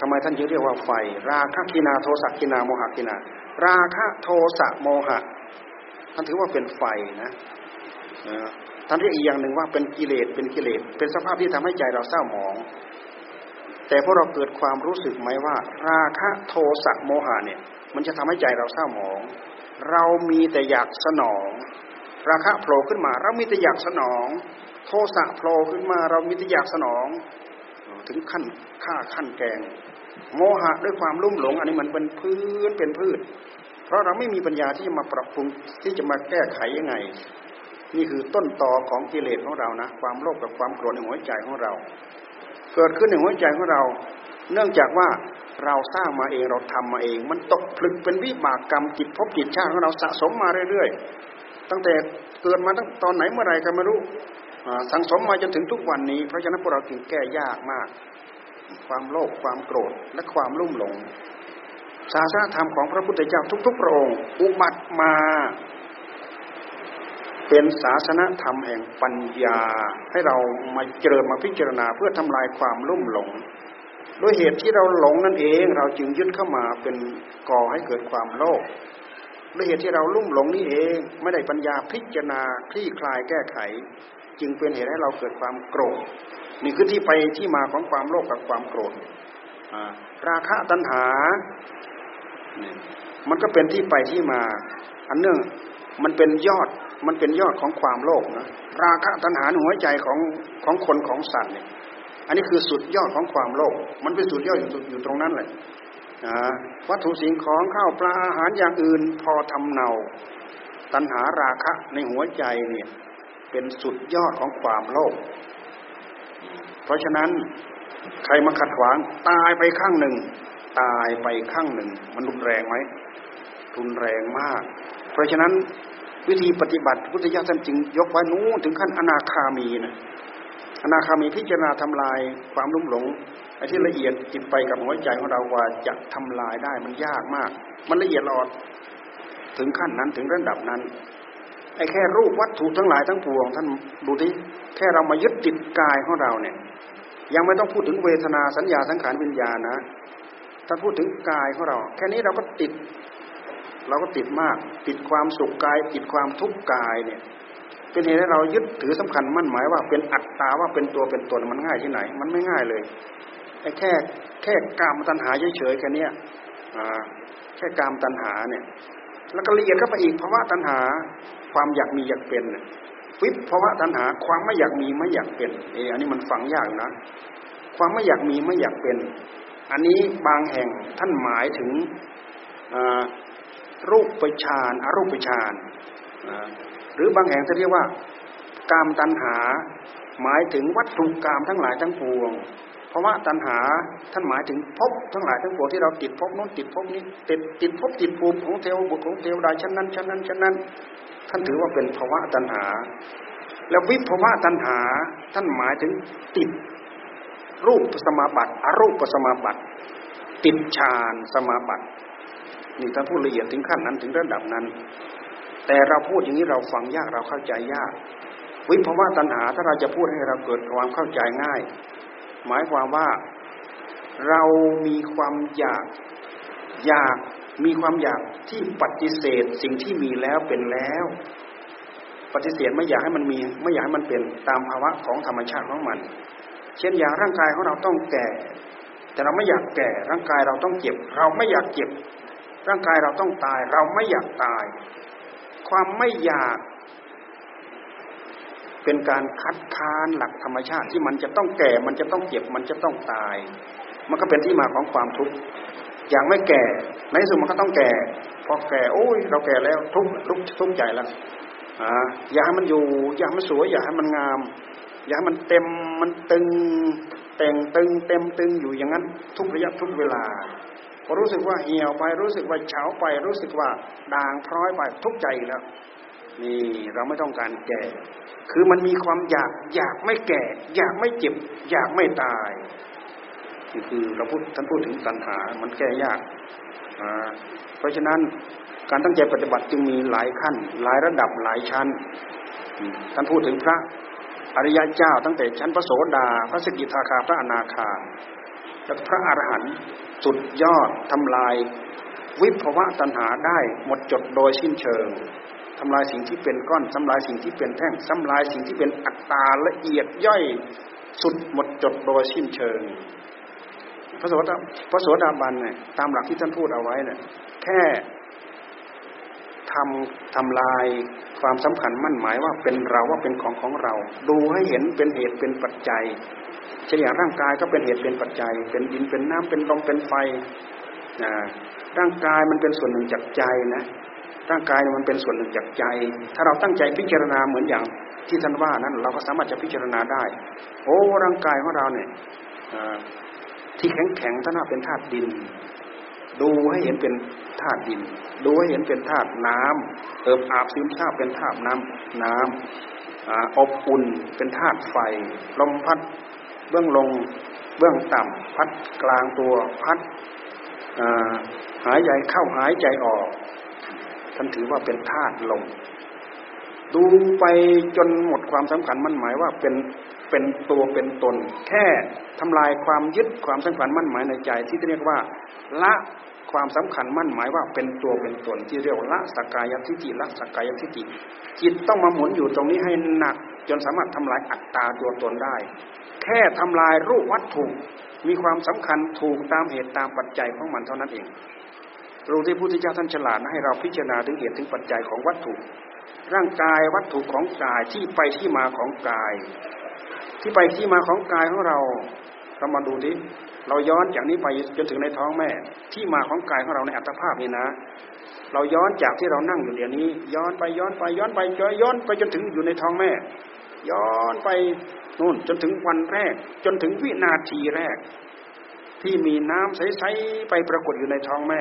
ทำไมท่านจึงเรียกว่าไฟ ราคะกินาโทสะกินาโมหะกินา ราคะโทสะโมหะท่านถือว่าเป็นไฟนะ ท่านเรียกอีกอย่างหนึ่งว่าเป็นกิเลสเป็นกิเลส เป็นสภาพที่ทำให้ใจเราเศร้าหมอง แต่พวกเราเกิดความรู้สึกไหมว่า ราคะโทสะโมหะเนี่ย มันจะทำให้ใจเราเศร้าหมอง เรามีแต่อยากสนอง ราคะโผล่ขึ้นมา เรามีแต่อยากสนอง โทสะโผล่ขึ้นมา เรามีแต่อยากสนอง ถึงขั้นฆ่าขั้นแกง โมหะด้วยความลุ่มหลง อันนี้มันเป็นพื้นเป็นพืช เพราะเราไม่มีปัญญาที่จะมาปรับปรุงที่จะมาแก้ไขยังไง นี่คือต้นตอของกิเลสของเรานะ ความโลภกับความโกรธในหัวใจของเรา เกิดขึ้นในหัวใจของเรา เนื่องจากว่าเราสร้างมาเองเราทำมาเอง มันตกผลึกเป็นวิบากกรรมจิตภพจิตชาติของเราสะสมมาเรื่อยๆ ตั้งแต่เกิดมาตั้งตอนไหนเมื่อไรก็ไม่รู้สังสมมาจนถึงทุกวันนี้ เพราะฉะนั้นพวกเราจึงแก้ยากมาก ความโลภความโกรธและความลุ่มหลงศาสนาธรรมของพระพุทธเจ้าทุกๆพระองค์ อุบัติมา เป็นศาสนธรรมแห่งปัญญา ให้เรามาเจริญมาพิจารณาเพื่อทำลายความลุ่มหลงด้วยเหตุที่เราหลงนั่นเอง เราจึงยึดเข้ามาเป็นก่อให้เกิดความโลภด้วยเหตุที่เราลุ่มหลงนี่เองไม่ได้ปัญญาพิจารณาคลี่คลายแก้ไข จึงเป็นเหตุให้เราเกิดความโกรธนี่คือที่ไปที่มาของความโลภกับความโกรธราคะตัณหา มันก็เป็นที่ไปที่มา อันเนื่องมันเป็นยอด มันเป็นยอดของความโลภนะราคะตัณหาหัวใจของของคนของสัตว์เนี่ยอันนี้คือสุดยอดของความโลภมันเป็นสุดยอดอยู่อยู่ตรงนั้นเลยนะวัตถุสิ่งของข้าวปลาอาหารอย่างอื่นพอทำเนา ตัณหาราคะในหัวใจเนี่ยเป็นสุดยอดของความโลภเพราะฉะนั้นใครมาขัดขวางตายไปข้างหนึ่ง ตายไปข้างหนึ่ง มันรุนแรงไหมรุนแรงมาก เพราะฉะนั้น วิธีปฏิบัติพุทธิยถาท่านจึงยกไว้นู้นถึงขั้นอนาคามีนะอนาคามีพิจารณาทำลายความลุ่มหลงไอ้ที่ละเอียดจิตไปกับหัวใจของเราว่าจะทำลายได้มันยากมาก มันละเอียดลอดถึงขั้นนั้นถึงระดับนั้นไอ้แค่รูปวัตถุทั้งหลายทั้งปวง ท่านดูดิแค่เรามายึดติดกายของเราเนี่ย ยังไม่ต้องพูดถึงเวทนาสัญญาสังขารวิญญาณนะถ้าพูดถึงกายของเรา แค่นี้เราก็ติด เราก็ติดมาก ติดความสุขกาย ติดความทุกข์กายเนี่ย เป็นเหตุให้เรายึดถือสำคัญมั่นหมายว่าเป็นอัตตาว่าเป็นตัวเป็นตนมันง่ายที่ไหน มันไม่ง่ายเลยไอ้แค่แค่กามตัณหาเฉยๆแค่นี้อ่าแค่กามตัณหาเนี่ย แล้วก็ละเอียดเข้าไปอีกภาวะตัณหา ความอยากมีอยากเป็นวิภาวะตัณหา ความไม่อยากมีไม่อยากเป็นเอออันนี้มันฝังยากนะ ความไม่อยากมีไม่อยากเป็น อันนี้บางแห่งท่านหมายถึง รูปปฌานอรูปฌานหรือบางแห่งท่านเรียกว่ากามตัณหา หมายถึงวัตถุกรรมทั้งหลายทั้งปวง เพราะว่าตัณหาท่านหมายถึงภพทั้งหลายทั้งปวงที่เราติดภพนู้นติดภพนี้ติดติดภพติดภูมิของเทวบุตรของเทวดาชั้นนั้นชั้นนั้นชั้นนั้น ท่านถือว่าเป็นภาวะตัณหา แล้ววิภาวะตัณหาท่านหมายถึงติดรูปสมาบัติอรูปสมาบัติ ติดฌานสมาบัติ นี่ท่านพูดละเอียดถึงขั้นนั้นถึงระดับนั้น แต่เราพูดอย่างนี้เราฟังยากเราเข้าใจยาก วิภาวะตัณหาถ้าเราจะพูดให้เราเกิดความเข้าใจง่าย หมายความว่าเรามีความอยากอยากมีความอยากที่ปฏิเสธสิ่งที่มีแล้วเป็นแล้ว ปฏิเสธไม่อยากให้มันมี ไม่อยากให้มันเป็นตามภาวะของธรรมชาติของมัน เช่นอย่างร่างกายของเราต้องแก่ แต่เราไม่อยากแก่ร่างกายเราต้องเจ็บ เราไม่อยากเจ็บ ร่างกายเราต้องตาย เราไม่อยากตาย ความไม่อยาก เป็นการคัดค้านหลักธรรมชาติที่มันจะต้องแก่ มันจะต้องเจ็บ มันจะต้องตาย มันก็เป็นที่มาของความทุกข์อย่างไม่แก่ ในสุดมันก็ต้องแก่ พอแก่โอ้ย เราแก่แล้วทุกข์ทุกทุกข์ใจแล้วอ่าอยาให้มันอยู่ อยาให้มันสวย อยาให้มันงาม อยาให้มันเต็มมันตึงแต่งตึงเต็มตึงอยู่อย่างนั้น ทุกระยะทุกเวลา รู้สึกว่าเหี่ยวไปรู้สึกว่าเฉาไป รู้สึกว่าด่างพร้อยไปทุกใจแล้วนี่เราไม่ต้องการแก่ คือมันมีความอยากอยากไม่แก่ อยากไม่เจ็บ อยากไม่ตายนี่คือเราพูดท่านพูดถึงตัณหา มันแก้ยากเพราะฉะนั้นการตั้งใจปฏิบัติจึงมีหลายขั้น หลายระดับหลายชั้นท่านพูดถึงพระอริยเจ้าตั้งแต่ชั้นพระโสดา พระสกิทาคาพระอนาคา แล้วพระอรหันต์สุดยอดทำลาย วิภวะตัณหาได้หมดจดโดยสิ้นเชิงทำลายสิ่งที่เป็นก้อนทำลายสิ่งที่เป็นแท่งทำลายสิ่งที่เป็นอัตตาละเอียดย่อยสุดหมดจดโดยสิ้นเชิง พระโสดาพระโสดาบันเนี่ยตามหลักที่ท่านพูดเอาไว้เนี่ยแค่ ทำทำลายความสำคัญมั่นหมายว่าเป็นเราว่าเป็นของของเรา ดูให้เห็นเป็นเหตุเป็นปัจจัยเช่นอย่างร่างกายก็เป็นเหตุเป็นปัจจัย เป็นดินเป็นน้ำเป็นลมเป็นไฟร่างกายมันเป็นส่วนหนึ่งจากใจนะร่างกายมันเป็นส่วนหนึ่งจากใจ ถ้าเราตั้งใจพิจารณาเหมือนอย่างที่ท่านว่านั้น เราก็สามารถจะพิจารณาได้ โอ้ร่างกายของเราเนี่ยที่แข็งแข็งท่านว่าเป็นธาตุดิน ดูให้เห็นเป็นธาตุดิน ดูให้เห็นเป็นธาตุน้ำเอิบอาบซึมซาบเป็นธาตุน้ำน้ำอบอุ่นเป็นธาตุไฟ ลมพัดเบื้องลงเบื้องต่ำพัดกลางตัวพัดหายใจเข้าหายใจออก ท่านถือว่าเป็นธาตุลมดูไปจนหมดความสำคัญมั่นหมายว่าเป็นเป็นตัวเป็นตน แค่ทำลายความยึดความสำคัญมั่นหมายในใจที่เรียกว่า ละ ความสำคัญมั่นหมายว่าเป็นตัวเป็นตนที่เรียกว่าละสกายทิฏฐิละสกายทิฏฐิจิตต้องมาหมุนอยู่ตรงนี้ให้หนัก จนสามารถทำลายอัตตาตัวตนได้ แค่ทำลายรูปวัตถุมีความสำคัญถูกตามเหตุตามปัจจัยของมันเท่านั้นเองรู้ที่พุทธเจ้าท่านฉลาดให้เราพิจารณาถึงเหตุถึงปัจจัยของวัตถุ ร่างกายวัตถุของกายที่ไปที่มาของกาย ที่ไปที่มาของกายของเราเรามาดูดิ เราย้อนจากนี้ไปจนถึงในท้องแม่ ที่มาของกายของเราในอัตภาพนี่นะ เราย้อนจากที่เรานั่งอยู่เดี๋ยวนี้ ย้อนไปย้อนไปย้อนไปย้อนไปจนถึงอยู่ในท้องแม่ ย้อนไปนู่นจนถึงวันแรก จนถึงวินาทีแรก ที่มีน้ำใสๆไปปรากฏอยู่ในท้องแม่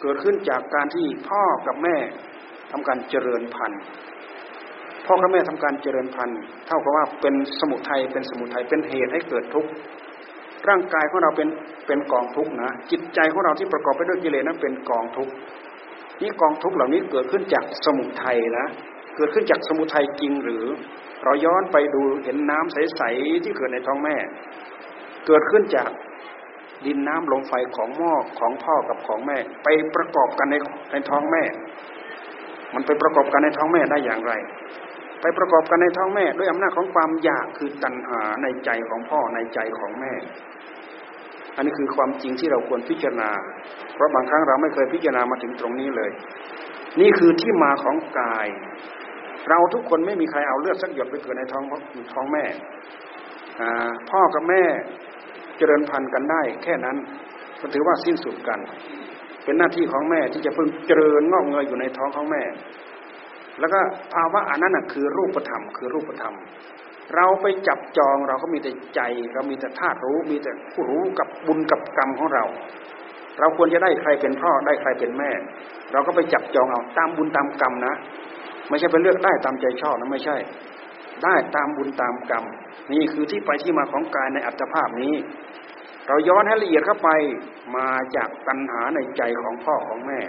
เกิดขึ้นจากการที่พ่อกับแม่ทำการเจริญพันธุ์พ่อกับแม่ทำการเจริญพันธุ์ เท่ากับว่าเป็นสมุทัยเป็นสมุทัยเป็นเหตุให้เกิดทุกข์ ร่างกายของเราเป็นเป็นกองทุกข์นะจิตใจของเราที่ประกอบไปด้วยกิเลสนั้นเป็นกองทุกข์นี่กองทุกข์เหล่านี้เกิดขึ้นจากสมุทัยนะเกิดขึ้นจากสมุทัยจริงหรือ เราย้อนไปดูเห็นน้ำใสๆที่เกิดในท้องแม่ เกิดขึ้นจากดินน้ำลมไฟของหม้อของพ่อกับของแม่ ไปประกอบกันในในท้องแม่ มันไปประกอบกันในท้องแม่ได้อย่างไร ไปประกอบกันในท้องแม่ ด้วยอำนาจของความอยากคือตัณหาในใจของพ่อในใจของแม่ อันนี้คือความจริงที่เราควรพิจารณา เพราะบางครั้งเราไม่เคยพิจารณามาถึงตรงนี้เลย นี่คือที่มาของกาย เราทุกคนไม่มีใครเอาเลือดสักหยดไปเกิดในท้องท้องแม่พ่อกับแม่เจริญพันธุ์กันได้ แค่นั้นก็ถือว่าสิ้นสุดกัน เป็นหน้าที่ของแม่ที่จะเพึงเจริญงอกเงยอยู่ในท้องของแม่ แล้วก็ภาวะอันนั้นคือรูปธรรม คือรูปธรรม เราไปจับจองเราก็มีแต่ใจ เรามีแต่ธาตุรู้ มีแต่ผู้รู้กับบุญกับกรรมของเรา เราควรจะได้ใครเป็นพ่อได้ใครเป็นแม่ เราก็ไปจับจองเอาตามบุญตามกรรมนะ ไม่ใช่ไปเลือกได้ตามใจชอบนะไม่ใช่ ได้ตามบุญตามกรรม นี่คือที่ไปที่มาของกายในอัตภาพนี้ เราย้อนให้ละเอียดเข้าไปมาจากตัณหาในใจของพ่อของแม่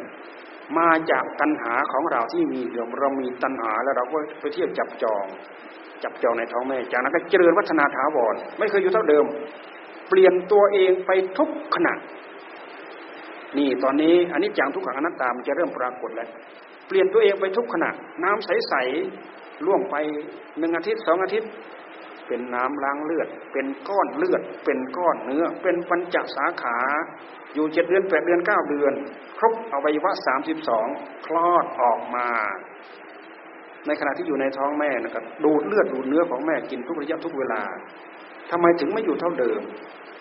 มาจากตัณหาของเราที่มีเดี๋ยวเรามีตัณหาแล้วเราก็ไปเที่ยวจับจอง จับจองในท้องแม่จากนั้นก็เจริญวัฒนาถาวรไม่เคยอยู่เท่าเดิม เปลี่ยนตัวเองไปทุกขณะนี่ตอนนี้อันนี้จังทุกขังอนัตตามันจะเริ่มปรากฏแล้ว เปลี่ยนตัวเองไปทุกขณะ น้ำใสๆล่วงไปหนึ่งอาทิตย์สองอาทิตย์ เป็นน้ำล้างเลือด เป็นก้อนเลือด เป็นก้อนเนื้อ เป็นปัญจสาขา อยู่เจ็ดเดือนแปดเดือนเก้าเดือน ครบอวัยวะสามสิบสองคลอดออกมา ในขณะที่อยู่ในท้องแม่นะครับดูดเลือดดูดเนื้อของแม่กินทุกระยะทุกเวลาทำไมถึงไม่อยู่เท่าเดิม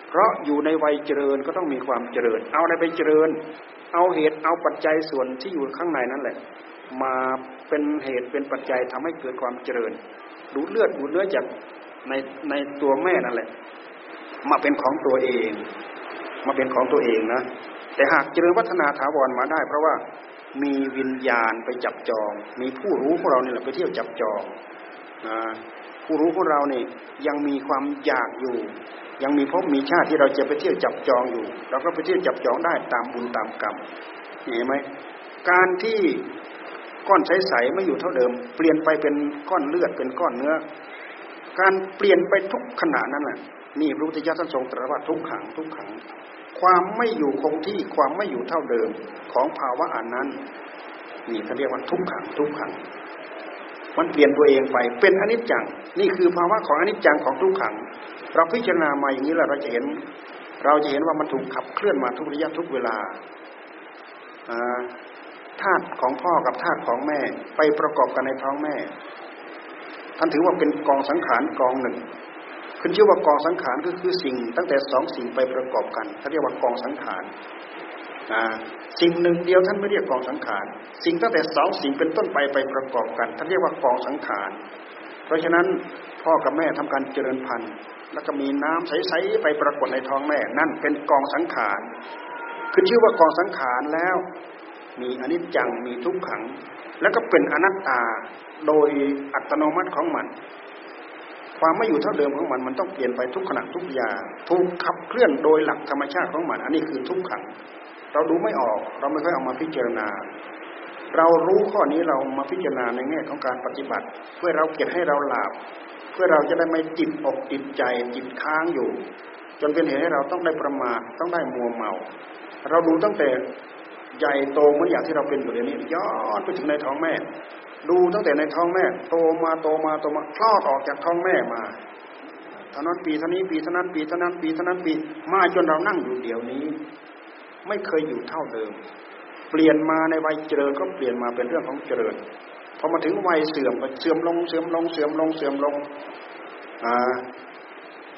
เพราะอยู่ในวัยเจริญก็ต้องมีความเจริญ เอาอะไรไปเจริญ เอาเหตุเอาปัจจัยส่วนที่อยู่ข้างในนั่นแหละ มาเป็นเหตุเป็นปัจจัยทำให้เกิดความเจริญดูดเลือดดูดเนื้อจาก ในในตัวแม่นั่นแหละ มาเป็นของตัวเอง มาเป็นของตัวเองนะ แต่หากเจริญวัฒนาถาวรมาได้ เพราะว่ามีวิญญาณไปจับจอง มีผู้รู้ของเราเนี่ยไปเที่ยวจับจองนะผู้รู้ของเราเนี่ยยังมีความอยากอยู่ ยังมีภพมีชาติที่เราจะไปเที่ยวจับจองอยู่ เราก็ไปเที่ยวจับจองได้ตามบุญตามกรรมเห็นไหมการที่ก้อนใสๆไม่อยู่เท่าเดิม เปลี่ยนไปเป็นก้อนเลือดเป็นก้อนเนื้อ การเปลี่ยนไปทุกขณะนั้นแหละนี่พระพุทธเจ้าท่านทรงตรัสว่าทุกขังทุกขัง ความไม่อยู่คงที่ความไม่อยู่เท่าเดิมของภาวะอันนั้น นี่เขาเรียกว่าทุกขังทุกขัง มันเปลี่ยนตัวเองไปเป็นอนิจจัง นี่คือภาวะของอนิจจังของทุกขัง เราพิจารณามาอย่างนี้แล้วเราจะเห็น เราจะเห็นว่ามันถูกขับเคลื่อนมาทุกระยะทุกเวลาธาตุของพ่อกับธาตุของแม่ ไปประกอบกันในท้องแม่ ท่านถือว่าเป็นกองสังขารกองหนึ่งขึ้นชื่อว่ากองสังขารก็คือสิ่ง ตั้งแต่สองสิ่งไปประกอบกันเขาเรียกว่ากองสังขารสิ่งหนึ่งเดียวท่านไม่เรียกกองสังขาร สิ่งตั้งแต่สองสิ่งเป็นต้นไปไปประกอบกันท่านเรียกว่ากองสังขาร เพราะฉะนั้นพ่อกับแม่ทำการเจริญพันธุ์ แล้วก็มีน้ำใสๆไปปรากฏในท้องแม่นั่นเป็นกองสังขารคือชื่อว่ากองสังขารแล้ว มีอนิจจังมีทุกขัง แล้วก็เป็นอนัตตาโดยอัตโนมัติของมัน ความไม่อยู่เท่าเดิมของมันมันต้องเปลี่ยนไปทุกขณะทุกอย่างถูกขับเคลื่อนโดยหลักธรรมชาติของมัน อันนี้คือทุกขัง เราดูไม่ออกเราไม่ค่อยเอามาพิจารณา เรารู้ข้อนี้เรามาพิจารณาในแง่ของการปฏิบัติ เพื่อเราเก็บให้เราหลับเพื่อเราจะได้ไม่จิตอกจิตใจจิตค้างอยู่ จนเป็นเหตุให้เราต้องได้ประมาทต้องได้มัวเมา เราดูตั้งแต่ ใหญ่โตเหมือนอย่างที่เราเป็นอยู่เดี๋ยวนี้ย้อนไปถึงในท้องแม่ ดูตั้งแต่ในท้องแม่ โตมาโตมาโตมาคลอดออกจากท้องแม่มาท่านั้นปีท่านี้ปีท่านั้นปีท่านั้นปีท่านั้นปีมาจนเรานั่งอยู่เดี๋ยวนี้ ไม่เคยอยู่เท่าเดิม เปลี่ยนมาในวัยเจริญก็เปลี่ยนมาเป็นเรื่องของเจริญพอมาถึงวัยเสื่อมก็เสื่อมลงเสื่อมลงเสื่อมลงเสื่อมลงอ่า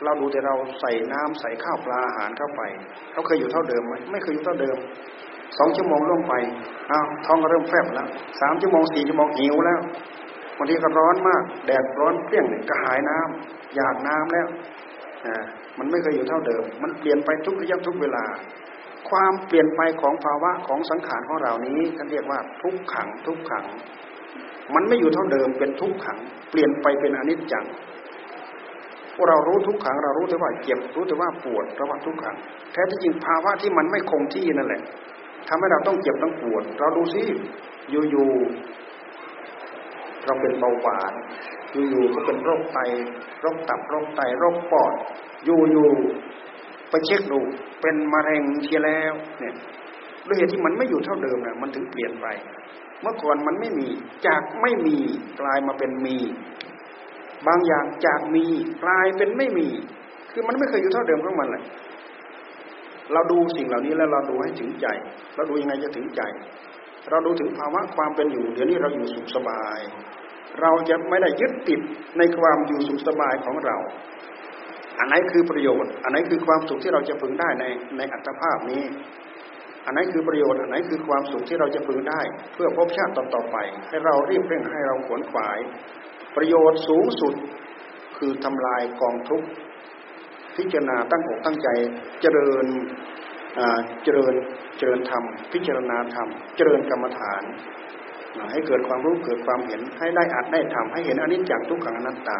เราดูแต่เราใส่น้ำใส่ข้าวปลาอาหารเข้าไปเขาเคยอยู่เท่าเดิมไหมไม่เคยอยู่เท่าเดิม สองชั่วโมงล่วงไปอ้าวท้องก็เริ่มแฟบแล้วสามชั่วโมงสี่ชั่วโมงหิวแล้วบางทีก็ร้อนมาก แดดร้อนเปรี้ยงกระหายน้ำอยากน้ำแล้วมันไม่เคยอยู่เท่าเดิม มันเปลี่ยนไปทุกระยะทุกเวลา ความเปลี่ยนไปของภาวะของสังขารของเรานี้ท่านเรียกว่าทุกขังทุกขัง มันไม่อยู่เท่าเดิมเป็นทุกขัง เปลี่ยนไปเป็นอนิจจังพวกเรารู้ทุกขังเรารู้แต่ว่าเจ็บรู้แต่ว่าปวดเราว่าทุกขัง แท้ที่จริงภาวะที่มันไม่คงที่นั่นแหละ ทำให้เราต้องเจ็บต้องปวด เราดูซิอยู่ๆเราเป็นเบาหวานอยู่ๆก็เป็นโรคไตโรคตับโรคไตโรคปอด อยู่ๆไปเช็คดูเป็นมะเร็งเชียแล้ว เนี่ยด้วยเหตุที่มันไม่อยู่เท่าเดิมนะมันถึงเปลี่ยนไป เมื่อก่อนมันไม่มี จากไม่มีกลายมาเป็นมี บางอย่างจากมีกลายเป็นไม่มี คือมันไม่เคยอยู่เท่าเดิมของมันเลย เราดูสิ่งเหล่านี้แล้วเราดูให้ถึงใจ เราดูยังไงจะถึงใจ เราดูถึงภาวะความเป็นอยู่ เดี๋ยวนี้เราอยู่สุขสบาย เราจะไม่ได้ยึดติดในความอยู่สุขสบายของเรา อันไหนคือประโยชน์ อันไหนคือความสุขที่เราจะพึงได้ในในอัตภาพนี้ อันไหนคือประโยชน์ อันไหนคือความสุขที่เราจะพึงได้ เพื่อพบชาติต่อๆไป ให้เรารีบเร่งให้เราขวนขวาย ประโยชน์สูงสุดคือทำลายกองทุกข์ พิจารณาตั้งอกตั้งใจเจริญเจริญเจริญธรรม พิจารณาธรรม เจริญกรรมฐาน ให้เกิดความรู้เกิดความเห็นให้ได้อัดได้ทำให้เห็นอนิจจังทุกขังอนัตตา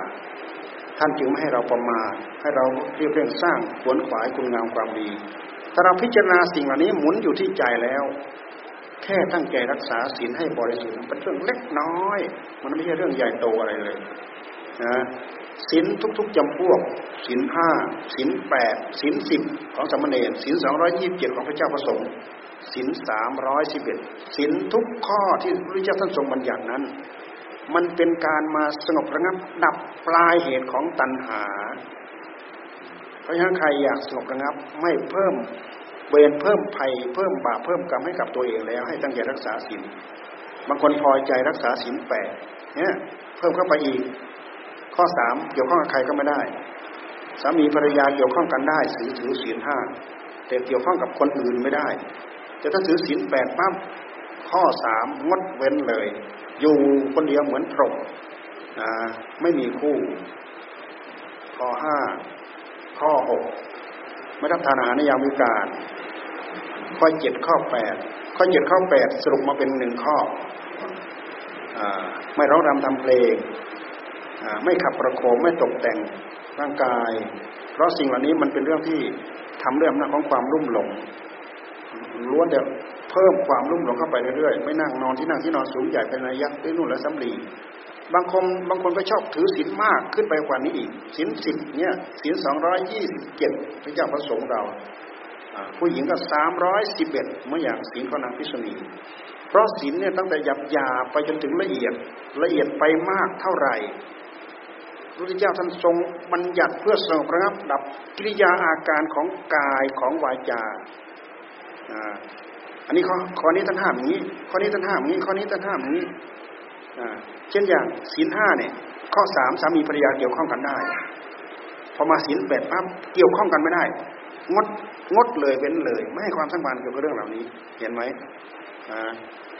ท่านจึงไม่ให้เราประมาทให้เราเรียบเร่งสร้างขวนขวายคุณงามความดี ถ้าเราพิจารณาสิ่งเหล่านี้หมุนอยู่ที่ใจแล้ว แค่ตั้งใจรักษาศีลให้บริสุทธิ์เป็นเรื่องเล็กน้อย มันไม่ใช่เรื่องใหญ่โตอะไรเลยนะ ศีลทุกๆจำพวกศีลห้าศีลแปดศีลสิบของสมณเณรศีลสองร้อยยี่สิบเจ็ดของพระเจ้าประสงค์ศีลสามร้อยสิบเอ็ดศีลทุกข้อที่พระเจ้าท่านทรงบัญญัตินั้น มันเป็นการมาสงบระงับดับปลายเหตุของตัณหา เพราะฉะนั้นใครอยากสงบระงับไม่เพิ่มเวรเพิ่มภัยเพิ่มบาปเพิ่มกรรมให้กับตัวเองแล้ว ให้ตั้งใจรักษาศีลบางคนพอใจรักษาศีลแปดเนี่ยเพิ่มเข้าไปอีก ข้อสามเกี่ยวข้องกับใครก็ไม่ได้ สามีภรรยาเกี่ยวข้องกันได้ถือถือศีลห้าแต่เกี่ยวข้องกับคนอื่นไม่ได้แต่ถ้าถือศีลแปดปั๊บข้อสามงดเว้นเลย อยู่คนเดียวเหมือนพรหมไม่มีคู่ ข้อห้าข้อหกไม่รับทานอาหารในยามวิการข้อเจ็ดข้อแปดข้อเจ็ดข้อแปดสรุปมาเป็นหนึ่งข้ออไม่ร้องรำทำเพลง ไม่ขับประโคมไม่ตกแต่งร่างกาย เพราะสิ่งเหล่านี้มันเป็นเรื่องที่ทำเรื่องหน้าของความรุ่มหลงล้วนแต่เพิ่มความรุ่มหลงเข้าไปเรื่อยๆไม่นั่งนอนที่นั่งที่นอนสูงใหญ่เป็นระยะด้วยนู่นและสำลีบางคนบางคนก็ชอบถือศีลมากขึ้นไปกว่านี้อีกศีลสิบเนี่ยศีลสองร้อยยี่สิบเจ็ดพระเจ้าประสงค์เราผู้หญิงก็สามร้อยสิบเอ็ดเมื่ออย่างศีลของนางพิษณีเพราะศีลเนี่ยตั้งแต่หยาบหยาไปจนถึงละเอียดละเอียดไปมากเท่าไหร่ พระพุทธเจ้าท่านทรงบัญญัติเพื่อสงบระงับดับกิริยาอาการของกายของวาจาอันนี้ข้อข้อนี้ท่านห้ามอย่างนี้ ข้อนี้ท่านห้ามอย่างนี้ ข้อนี้ท่านห้ามอย่างนี้เช่นอย่างศีลห้าเนี่ย ข้อสามสามีภรรยาเกี่ยวข้องกันได้ พอมาศีลแปดปั๊บเกี่ยวข้องกันไม่ได้ งดงดเลยเว้นเลย ไม่ให้ความสำคัญเกี่ยวกับเรื่องเหล่านี้ เห็นไหม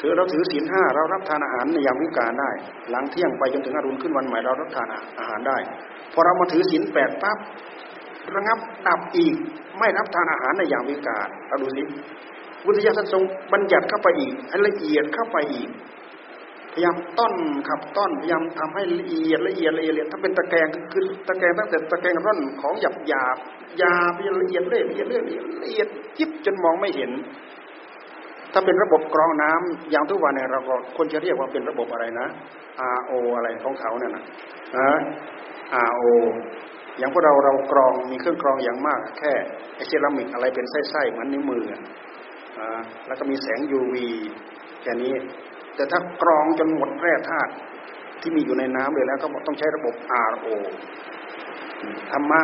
ถือเราถือศีลห้าเรารับทานอาหารในยามวิกาลได้ หลังเที่ยงไปจนถึงอรุณขึ้นวันใหม่เรารับทานอาหารได้พอเรามาถือศีลแปดปั๊บระงับดับอีกไม่รับทานอาหารในยามวิกาลเราดูสิวุฒิยาท่าทรงบัญญัติเข้าไปอีกให้ละเอียดเข้าไปอีก พยายามต้นขับต้นพยายามทำให้ละเอียดละเอียดละเอียดถ้าเป็นตะแกรงคือตะแกรงตั้งแต่ตะแกรงร่อนของหยาบหยาบยาละเอียดละเอียดละเอียดละเอียดยิบจนมองไม่เห็น ถ้าเป็นระบบกรองน้ำอย่างทุกวันเนี่ยเราก็คนจะเรียกว่าเป็นระบบอะไรนะ RO อะไรของเขาเนี่ยนะนะ RO อย่างพวกเราเรากรองมีเครื่องกรองอย่างมาก แค่เซรามิกอะไรเป็นไส้ๆเหมือนนิ้วมือแล้วก็มีแสง UV แค่นี้ แต่ถ้ากรองจนหมดแร่ธาตุที่มีอยู่ในน้ำเลยแล้วก็ต้องใช้ระบบ RO ธรรมะ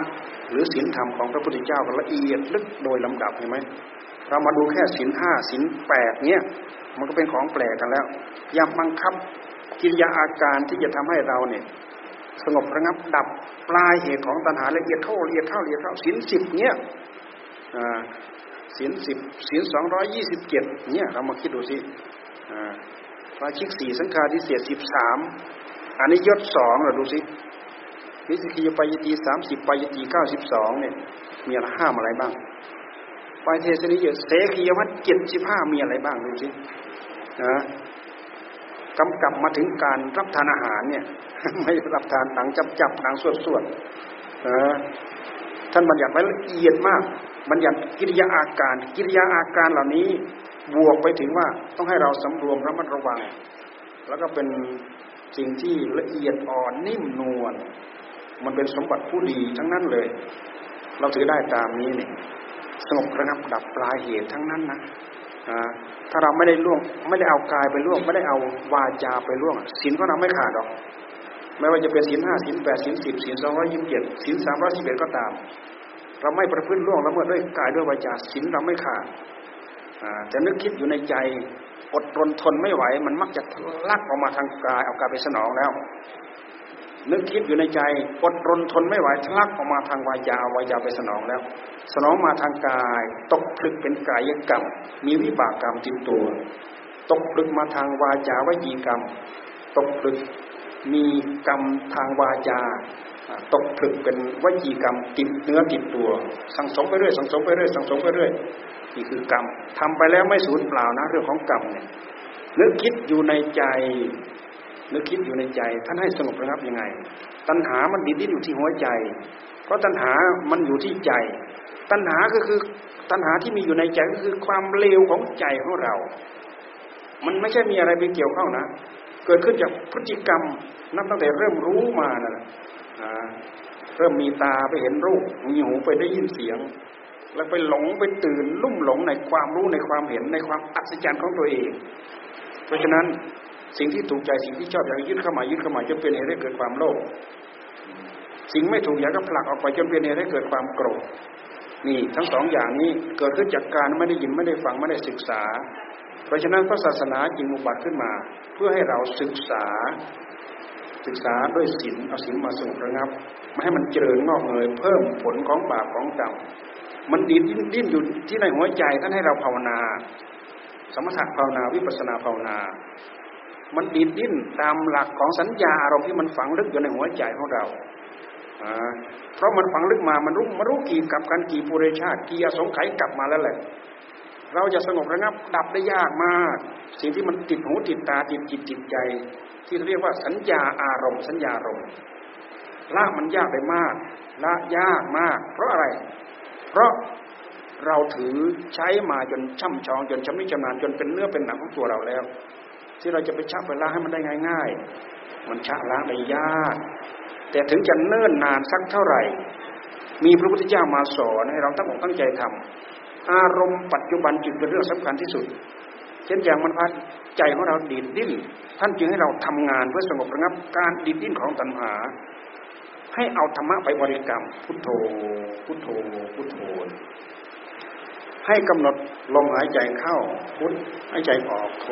หรือศีลธรรมของพระพุทธเจ้าละเอียดลึกโดยลำดับเห็นไหม เรามาดูแค่ศีลห้าศีลแปดเนี้ยมันก็เป็นของแปลกกันแล้วย่าบังคับกิริยาอาการที่จะทำให้เราเนี่ยสงบระงับดับปลายเหตุของตัณหาละเอียดเข้าละเอียดเข้าละเอียดเข้าศีลสิบเนี้ยศีลสิบศีลสองร้อยยี่สิบเจ็ดเนี่ยเรามาคิดดูสิปาชิกสี่สังฆาทิเศษสิบสามอันนี้ยศสองเราดูสิวิสกิยปายตีสามสิบปายตีเก้าสิบสองเนี่ยมีอะไรห้ามอะไรบ้าง ปายเทศนิยเสกียวัตเจ็ดสิบห้ามีอะไรบ้างดูสินะกำกับมาถึงการรับทานอาหารเนี่ย ไม่รับทานหนังจับจับหนังสวดสวดท่านบัญญัติไว้ละเอียดมาก บัญญัติกิริยาอาการ กิริยาอาการเหล่านี้บวกไปถึงว่าต้องให้เราสำรวมระมัดระวัง แล้วก็เป็นสิ่งที่ละเอียดอ่อนนิ่มนวลมันเป็นสมบัติผู้ดีทั้งนั้นเลย เราถือได้ตามนี้เนี่ย สงบระงับดับปลายเหตุทั้งนั้นนะถ้าเราไม่ได้ล่วงไม่ได้เอากายไปล่วง ไม่ได้เอาวาจาไปล่วงศีลของเราไม่ขาดหรอกไม่ว่าจะเป็นศีลห้าศีลแปดศีลสิบศีลสองร้อยยี่สิบเจ็ดศีลสามร้อยสิบเอ็ดก็ตาม เราไม่ประพฤติล่วงละเมิดด้วยกายด้วยวาจาศีลเราไม่ขาดจะนึกคิดอยู่ในใจอดทนทนไม่ไหว มันมักจะลักออกมาทางกายเอากายไปสนองแล้ว นึกคิดอยู่ในใจอดรนทนไม่ไหวทะลักออกมาทางวายาวายาไปสนองแล้ว สนองมาทางกาย ตกผลึกเป็นกายกรรม มีวิบากกรรมติดตัว ตกผลึกมาทางวาจาวจีกรรม ตกผลึกมีกรรมทางวาจา ตกผลึกเป็นวจีกรรมติดเนื้อติดตัว สังสมไปเรื่อยสังสมไปเรื่อยสังสมไปเรื่อยนี่คือกรรมทำไปแล้วไม่สูญเปล่านะเรื่องของกรรมเนี่ยนึกคิดอยู่ในใจ นึกคิดอยู่ในใจ ท่านให้สงบระงับยังไง ตัณหามันดิ้นดิ้นอยู่ที่หัวใจ เพราะตัณหามันอยู่ที่ใจ ตัณหาก็คือตัณหาที่มีอยู่ในใจก็คือความเลวของใจของเรา มันไม่ใช่มีอะไรไปเกี่ยวข้องนะ เกิดขึ้นจากพฤติกรรมนับตั้งแต่เริ่มรู้มานะเริ่มมีตาไปเห็นรูป มีหูไปได้ยินเสียง แล้วไปหลงไปตื่นลุ่มหลงในความรู้ในความเห็นในความอัศจรรย์ของตัวเอง เพราะฉะนั้น สิ่งที่ถูกใจสิ่งที่ชอบอยากยึดเข้ามายึดเข้ามาจนเป็นเหตุให้เกิดความโลภสิ่งไม่ถูกอยากก็ผลักออกไปจนเป็นเหตุให้เกิดความโกรธนี่ทั้งสองอย่างนี้เกิดขึ้นจากการไม่ได้ยินไม่ได้ฟังไม่ได้ศึกษา เพราะฉะนั้นพระศาสนาจึงอุบัติขึ้นมา เพื่อให้เราศึกษา ศึกษาด้วยศีลเอาศีลมาสงบระงับ ไม่ให้มันเจริญงอกเงยเพิ่มผลของบาปของกรรมมันดิ้นดิ้นอยู่ที่ในหัวใจท่านให้เราภาวนา สมถะภาวนาวิปัสนาภาวนา มันดิดดิ้นตามหลักของสัญญาอารมณ์ที่มันฝังลึกอยู่ในหัวใจของเราเพราะมันฝังลึกมา มันรู้มารู้กี่กับกันกี่ปุเรชาติกี่อสงไขยกลับมาแล้วแหละ เราจะสงบระงับดับได้ยากมาก สิ่งที่มันติดหูติดตาติดจิตติดใจ ที่เรียกว่าสัญญาอารมณ์สัญญาอารมณ์ละมันยากไปมากละยากมาก เพราะอะไร เพราะเราถือใช้มาจนช่ำชองจนชำนิชำนาญจนเป็นเนื้อเป็นหนังของตัวเราแล้ว ที่เราจะไปชักไปล้างให้มันได้ง่าย ๆ มันชักล้างได้ยาก แต่ถึงจะเนิ่นนานสักเท่าไหร่ มีพระพุทธเจ้ามาสอนให้เราตั้งอกตั้งใจทำอารมณ์ปัจจุบันจึงเป็นเรื่องสำคัญที่สุด เช่นอย่างมันพัดใจของเราดีดดิ้น ท่านจึงให้เราทำงานเพื่อสงบระงับการดีดดิ้นของตัณหา ให้เอาธรรมะไปบริกรรม พุทโธ พุทโธ พุทโธ ให้กำหนดลมหายใจเข้า พุทหายใจออกโท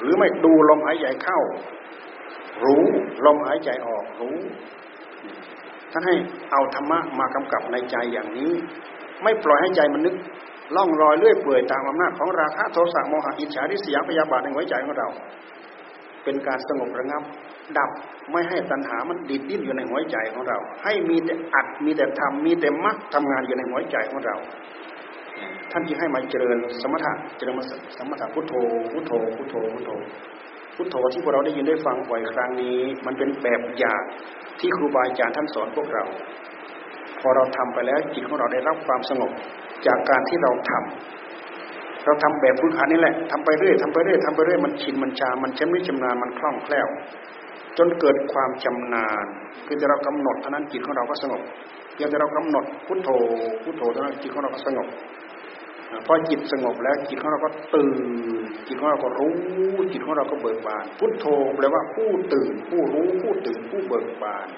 หรือไม่ดูลมหายใจเข้า รู้ลมหายใจออกรู้ท่านให้เอาธรรมะมากำกับในใจอย่างนี้ ไม่ปล่อยให้ใจมันนึกล่องลอยเลื่อยเปื่อยตามอำนาจของราคะโทสะโมหะอิจฉาริษยาพยาบาทในหัวใจของเรา เป็นการสงบระงับ ดับไม่ให้ตัณหามันดิดดิ้นอยู่ในหัวใจของเรา ให้มีแต่อัดมีแต่ทำมีแต่มักทำงานอยู่ในหัวใจของเรา ท่านจึงให้มาเจริญสมถะเจริญสมถะพุทโธพุทโธพุทโธพุทโธพุทโธที่พวกเราได้ยินได้ฟังบ่อยครั้งนี้ มันเป็นแบบอย่างที่ครูบาอาจารย์ท่านสอนพวกเรา พอเราทำไปแล้วจิตของเราได้รับความสงบจากการที่เราทำเราทำแบบพื้นฐานนี่แหละทำไปเรื่อยทำไปเรื่อยทำไปเรื่อยมันชินมันชา มันชำนิชำนาญมันคล่องแคล่ว จนเกิดความชำนาญคือจะเรากำหนดเท่านั้นจิตของเราก็สงบเพียงแต่เรากำหนดพุทโธพุทโธเท่านั้นจิตของเราก็สงบ พอจิตสงบแล้วจิตของเราก็ตื่น จิตของเราก็รู้ จิตของเราก็เบิกบาน พุทโธแปลว่าผู้ตื่น ผู้รู้ผู้ตื่นผู้เบิกบาน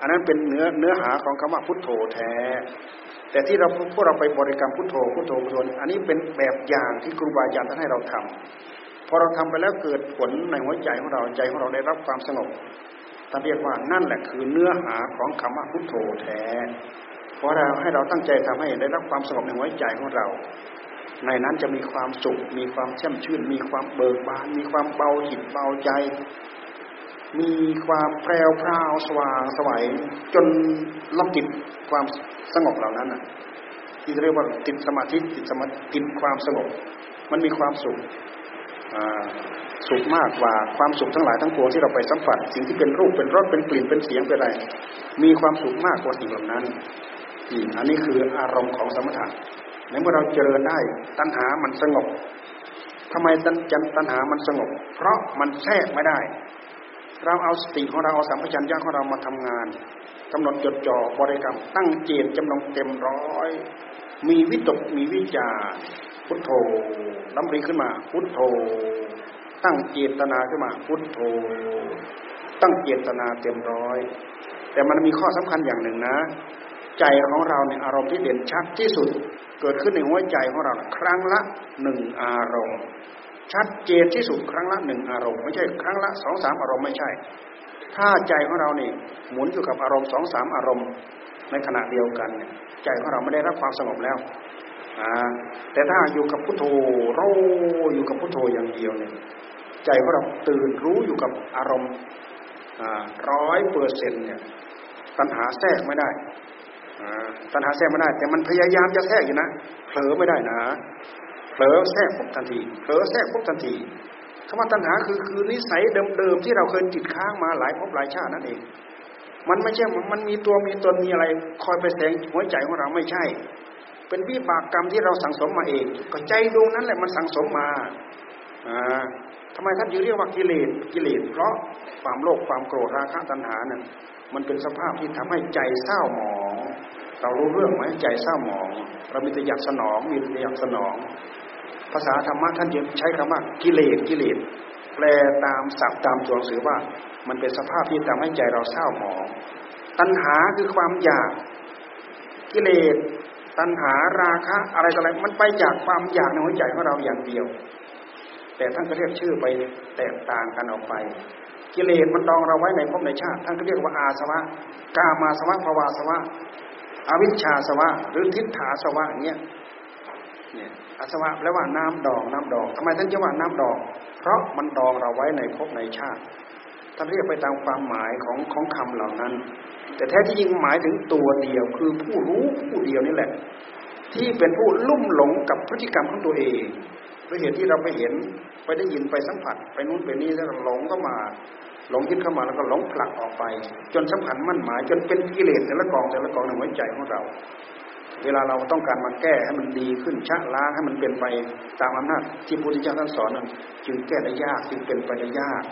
อันนั้นเป็นเนื้อเนื้อหาของคำว่าพุทโธแท้ แต่ที่เราพวกเราไปบริกรรมพุทโธพุทโธพุทโธอันนี้เป็นแบบอย่างที่ครูบาอาจารย์ท่านให้เราทำพอเราทำไปแล้วเกิดผลในหัวใจของเราใจของเราได้รับความสงบท่านเรียกว่านั่นแหละคือเนื้อหาของคำว่าพุทโธแท้ พราะเราให้เราตั้งใจทำให้ได้รับความสงบในหัวใจของเรา ในนั้นจะมีความสุข มีความแช่มชื่น มีความเบิกบาน มีความเบาจิตเบาใจ มีความแปรวพราวสว่างสวัยจนเราติดความสงบเหล่านั้นอะ ที่เรียกว่าติดสมาธิติดสมาติดความสงบ มันมีความสุขสุขมากกว่าความสุขทั้งหลายทั้งปวงที่เราไปสัมผัส สิ่งที่เป็นรูปเป็นรสเป็นกลิ่นเป็นเสียงเป็นอะไร มีความสุขมากกว่าสิ่งเหล่านั้น อันนี้คืออารมณ์ของสมถะในเมื่อเราเจริญได้ตัณหามันสงบทำไมตัณตัณหามันสงบ เพราะมันแทรกไม่ได้ เราเอาสติของเราเอาสัมผัสัญญาของเรามาทำงานกำหนดจดจ่อบริกรรม ตั้งเจตจำนงเต็มร้อย มีวิตกมีวิจาพุทโธลำรีขึ้นมาพุทโธ ตั้งเจตนาขึ้นมาพุทโธ ตั้งเจตนาเต็มร้อย แต่มันมีข้อสำคัญอย่างหนึ่งนะ ใจของเราเนี่ยอารมณ์ที่เด่นชัดที่สุด เกิดขึ้นในหัวใจของเราครั้งละหนึ่งอารมณ์ ชัดเจนที่สุดครั้งละหนึ่งอารมณ์ไม่ใช่ครั้งละสองสามอารมณ์ไม่ใช่ ถ้าใจของเราเนี่ยหมุนอยู่กับอารมณ์สองสามอารมณ์ ในขณะเดียวกันเนี่ยใจของเราไม่ได้รับความสงบแล้วแต่ถ้าอยู่กับพุทโธเราอยู่กับพุทโธอย่างเดียวเนี่ยใจของเราตื่นรู้อยู่กับอารมณ์ร้อยเปอร์เซ็นต์เนี่ยตัณหาแทรกไม่ได้ ตัณหาแทรกไม่ได้ แต่มันพยายามจะแทรกอยู่นะเผลอไม่ได้นะเผลอแทรกปุ๊บทันทีเผลอแทรกปุ๊บทันทีคำว่าตัณหาคือคือนิสัยเดิมๆที่เราเคยติดค้างมาหลายภพหลายชาตินั่นเอง มันไม่ใช่มันมีตัวมีตนมีอะไร คอยไปแสงหัวใจของเราไม่ใช่ เป็นวิบากกรรมที่เราสั่งสมมาเอง ก็ใจดวงนั้นแหละมันสั่งสมมาอ่าทำไมท่านจึงเรียกว่ากิเลสกิเลสเพราะความโลภความโกรธราคะตัณหาเนี่ย มันเป็นสภาพที่ทำให้ใจเศร้าหมอง เรารู้เรื่องไหมใจเศร้าหมอง เรามีแต่อยากสนอง มีแต่อยากสนอง ภาษาธรรมะท่านจึงใช้คำว่ากิเลสกิเลสแปลตามศัพท์ตามตัวหนังสือว่า มันเป็นสภาพที่ทำให้ใจเราเศร้าหมอง ตัณหาคือความอยากกิเลสตัณหาราคะอะไรต่ออะไรมันไปจากความอยากในหัวใจของเราอย่างเดียว แต่ท่านก็เรียกชื่อไปแตกต่างกันออกไป กิเลสมันดองเราไว้ในภพในชาติท่านก็เรียกว่าอาสวะกามาสวะภวาสวะ อวิชชาสวะ หรือทิฏฐาสวะเนี้ยเนี่ยอาสวะแปลว่าน้ำดองน้ำดองทำไมท่านจะว่าน้ำดอง เพราะมันดองเราไว้ในภพในชาติท่านเรียกไปตามความหมายของของคำเหล่านั้น แต่แท้ที่จริงหมายถึงตัวเดียวคือผู้รู้ผู้เดียวนี่แหละ ที่เป็นผู้ลุ่มหลงกับพฤติกรรมของตัวเองด้วยเหตุที่เราไปเห็นไปได้ยินไปสัมผัส ไปนู้นไปนี่แล้วหลงก็มา หลงยึดเข้ามาแล้วก็หลงผลักออกไป จนสัมผัสมั่นหมาย จนเป็นกิเลสแต่ละกองแต่ละกองในหัวใจของเรา เวลาเราต้องการมาแก้ให้มันดีขึ้นชะล้างให้มันเป็นไปตามอำนาจที่พระพุทธเจ้าท่านสอนนั้นจึงแก้ได้ยากจึงเป็นไปได้ยาก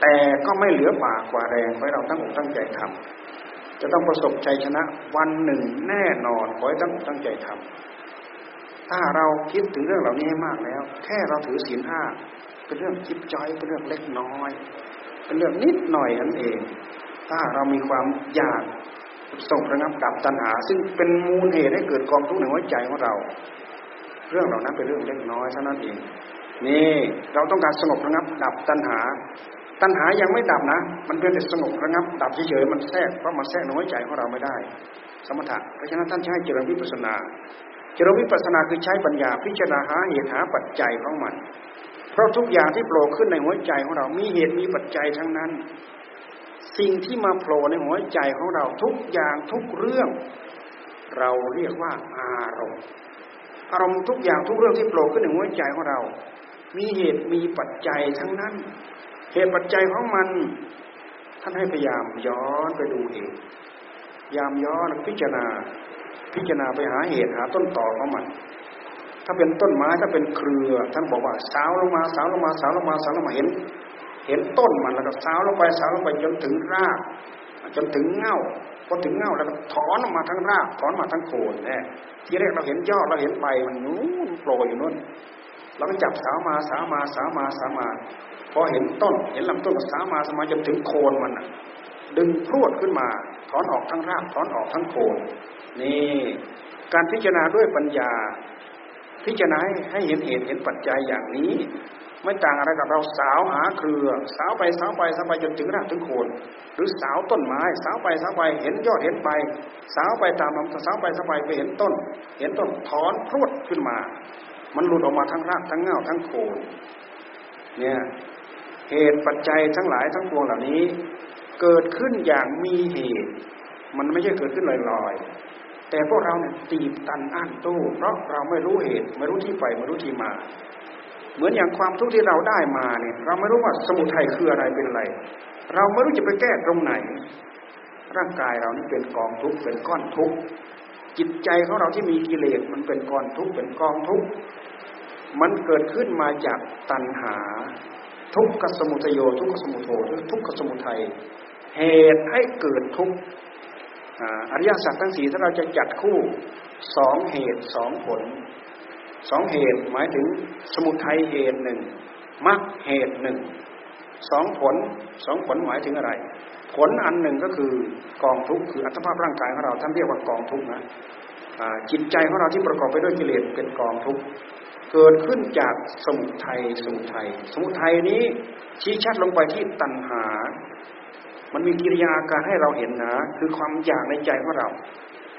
แต่ก็ไม่เหลือป่ากว่าแรงไว้เราตั้งอกตั้งใจทำจะต้องประสบชัยชนะวันหนึ่งแน่นอนขอให้ตั้งอกตั้งใจทำถ้าเราคิดถึงเรื่องเหล่านี้มากแล้ว แค่เราถือศีลห้าเป็นเรื่องจิบจอยเป็นเรื่องเล็กน้อย เป็นเรื่องนิดหน่อยนั่นเอง ถ้าเรามีความอยากส่งระงับดับตัณหา ซึ่งเป็นมูลเหตุให้เกิดกองทุกข์ในหัวใจของเรา เรื่องเหล่านั้นเป็นเรื่องเล็กน้อยเท่านั้นเอง นี่เราต้องการสงบระงับดับตัณหา ตัณหายังไม่ดับนะ มันเป็นแต่สงบระงับดับเฉยๆมันแทรกเพราะมันแทรกในหัวใจของเราไม่ได้ สมถะเพราะฉะนั้นท่านใช้เจริญวิปัสนา เจริญวิปัสนาคือใช้ปัญญาพิจารณาหาเหตุหาปัจจัยของมัน เพราะทุกอย่างที่โผล่ขึ้นในหัวใจของเรามีเหตุมีปัจจัยทั้งนั้น สิ่งที่มาโผล่ในหัวใจของเราทุกอย่างทุกเรื่อง เราเรียกว่าอารมณ์ อารมณ์ทุกอย่างทุกเรื่องที่โผล่ขึ้นในหัวใจของเรา มีเหตุมีปัจจัยทั้งนั้น เหตุปัจจัยของมันท่านให้พยายามย้อนไปดูเองยามย้อนพิจารณา พิจารณาไปหาเหตุหาต้นต่อของมัน ถ้าเป็นต้นไม้ถ้าเป็นเครือ ท่านบอกว่าสาวลงมาสาวลงมาสาวลงมาสาวลงมาเห็น เห็นต้นมันแล้วก็สาวลงไปสาวลงไปจนถึงราก จนถึงเง่าพอถึงเง่าแล้วก็ถอนออกมาทั้งรากถอนมาทั้งโคนแน่ที่แรกเราเห็นยอดเราเห็นใบมันนู้นโผล่อยู่นู้นเราก็จับสาวมาสาวมาสาวมาสาวมาพอเห็นต้น เห็นลำต้นสามาสามาจนถึงโคนมันดึงพรวดขึ้นมา ถอนออกทั้งรากถอนออกทั้งโคนนี่การพิจารณาด้วยปัญญา พิจารณาให้เห็นเหตุเห็นปัจจัยอย่างนี้ ไม่ต่างอะไรกับเราสาวหาเครือสาวไปสาวไปสาวไปจนถึงรากถึงโคนหรือสาวต้นไม้สาวไปสาวไปเห็นยอดเห็นใบสาวไปตามลำสาวไปสาวไปไปเห็นต้น เห็นต้นถอนพรวดขึ้นมา มันหลุดออกมาทั้งรากทั้งเงาทั้งโคนเนี่ยเหเหตุปัจจัยทั้งหลายทั้งปวงเหล่านี้ เกิดขึ้นอย่างมีเหตุ มันไม่ใช่เกิดขึ้นลอยๆ แต่พวกเราเนี่ยตีบตันอั้นตู้ เพราะเราไม่รู้เหตุ ไม่รู้ที่ไปไม่รู้ที่มา เหมือนอย่างความทุกข์ที่เราได้มาเนี่ยเราไม่รู้ว่าสมุทัยคืออะไรเป็นอะไร เราไม่รู้จะไปแก้ตรงไหน ร่างกายเรานี่เป็นกองทุกข์เป็นก้อนทุกข์จิตใจของเราที่มีกิเลสมันเป็นกองทุกข์เป็นกองทุกข์มันเกิดขึ้นมาจากตัณหา ทุกขสมุทโย ทุกขสมุทโธทุกขสมุทัยเหตุให้เกิดทุกข์ อริยสัจทั้งสี่ถ้าเราจะจัดคู่สองเหตุสองผลสองเหตุหมายถึงสมุทัยเหตุหนึ่งมรรคเหตุหนึ่งสองผลสองผลหมายถึงอะไร ผลอันหนึ่งก็คือกองทุกข์คืออัตภาพร่างกายของเราท่านเรียกว่ากองทุกข์นะจิตใจของเราที่ประกอบไปด้วยกิเลสเป็นกองทุกข์เกิดขึ้นจากสมุทัยสมุทัยสมุทัยนี้ชี้ชัดลงไปที่ตัณหา มันมีกิริยาการให้เราเห็นนะ คือความอยากในใจของเรา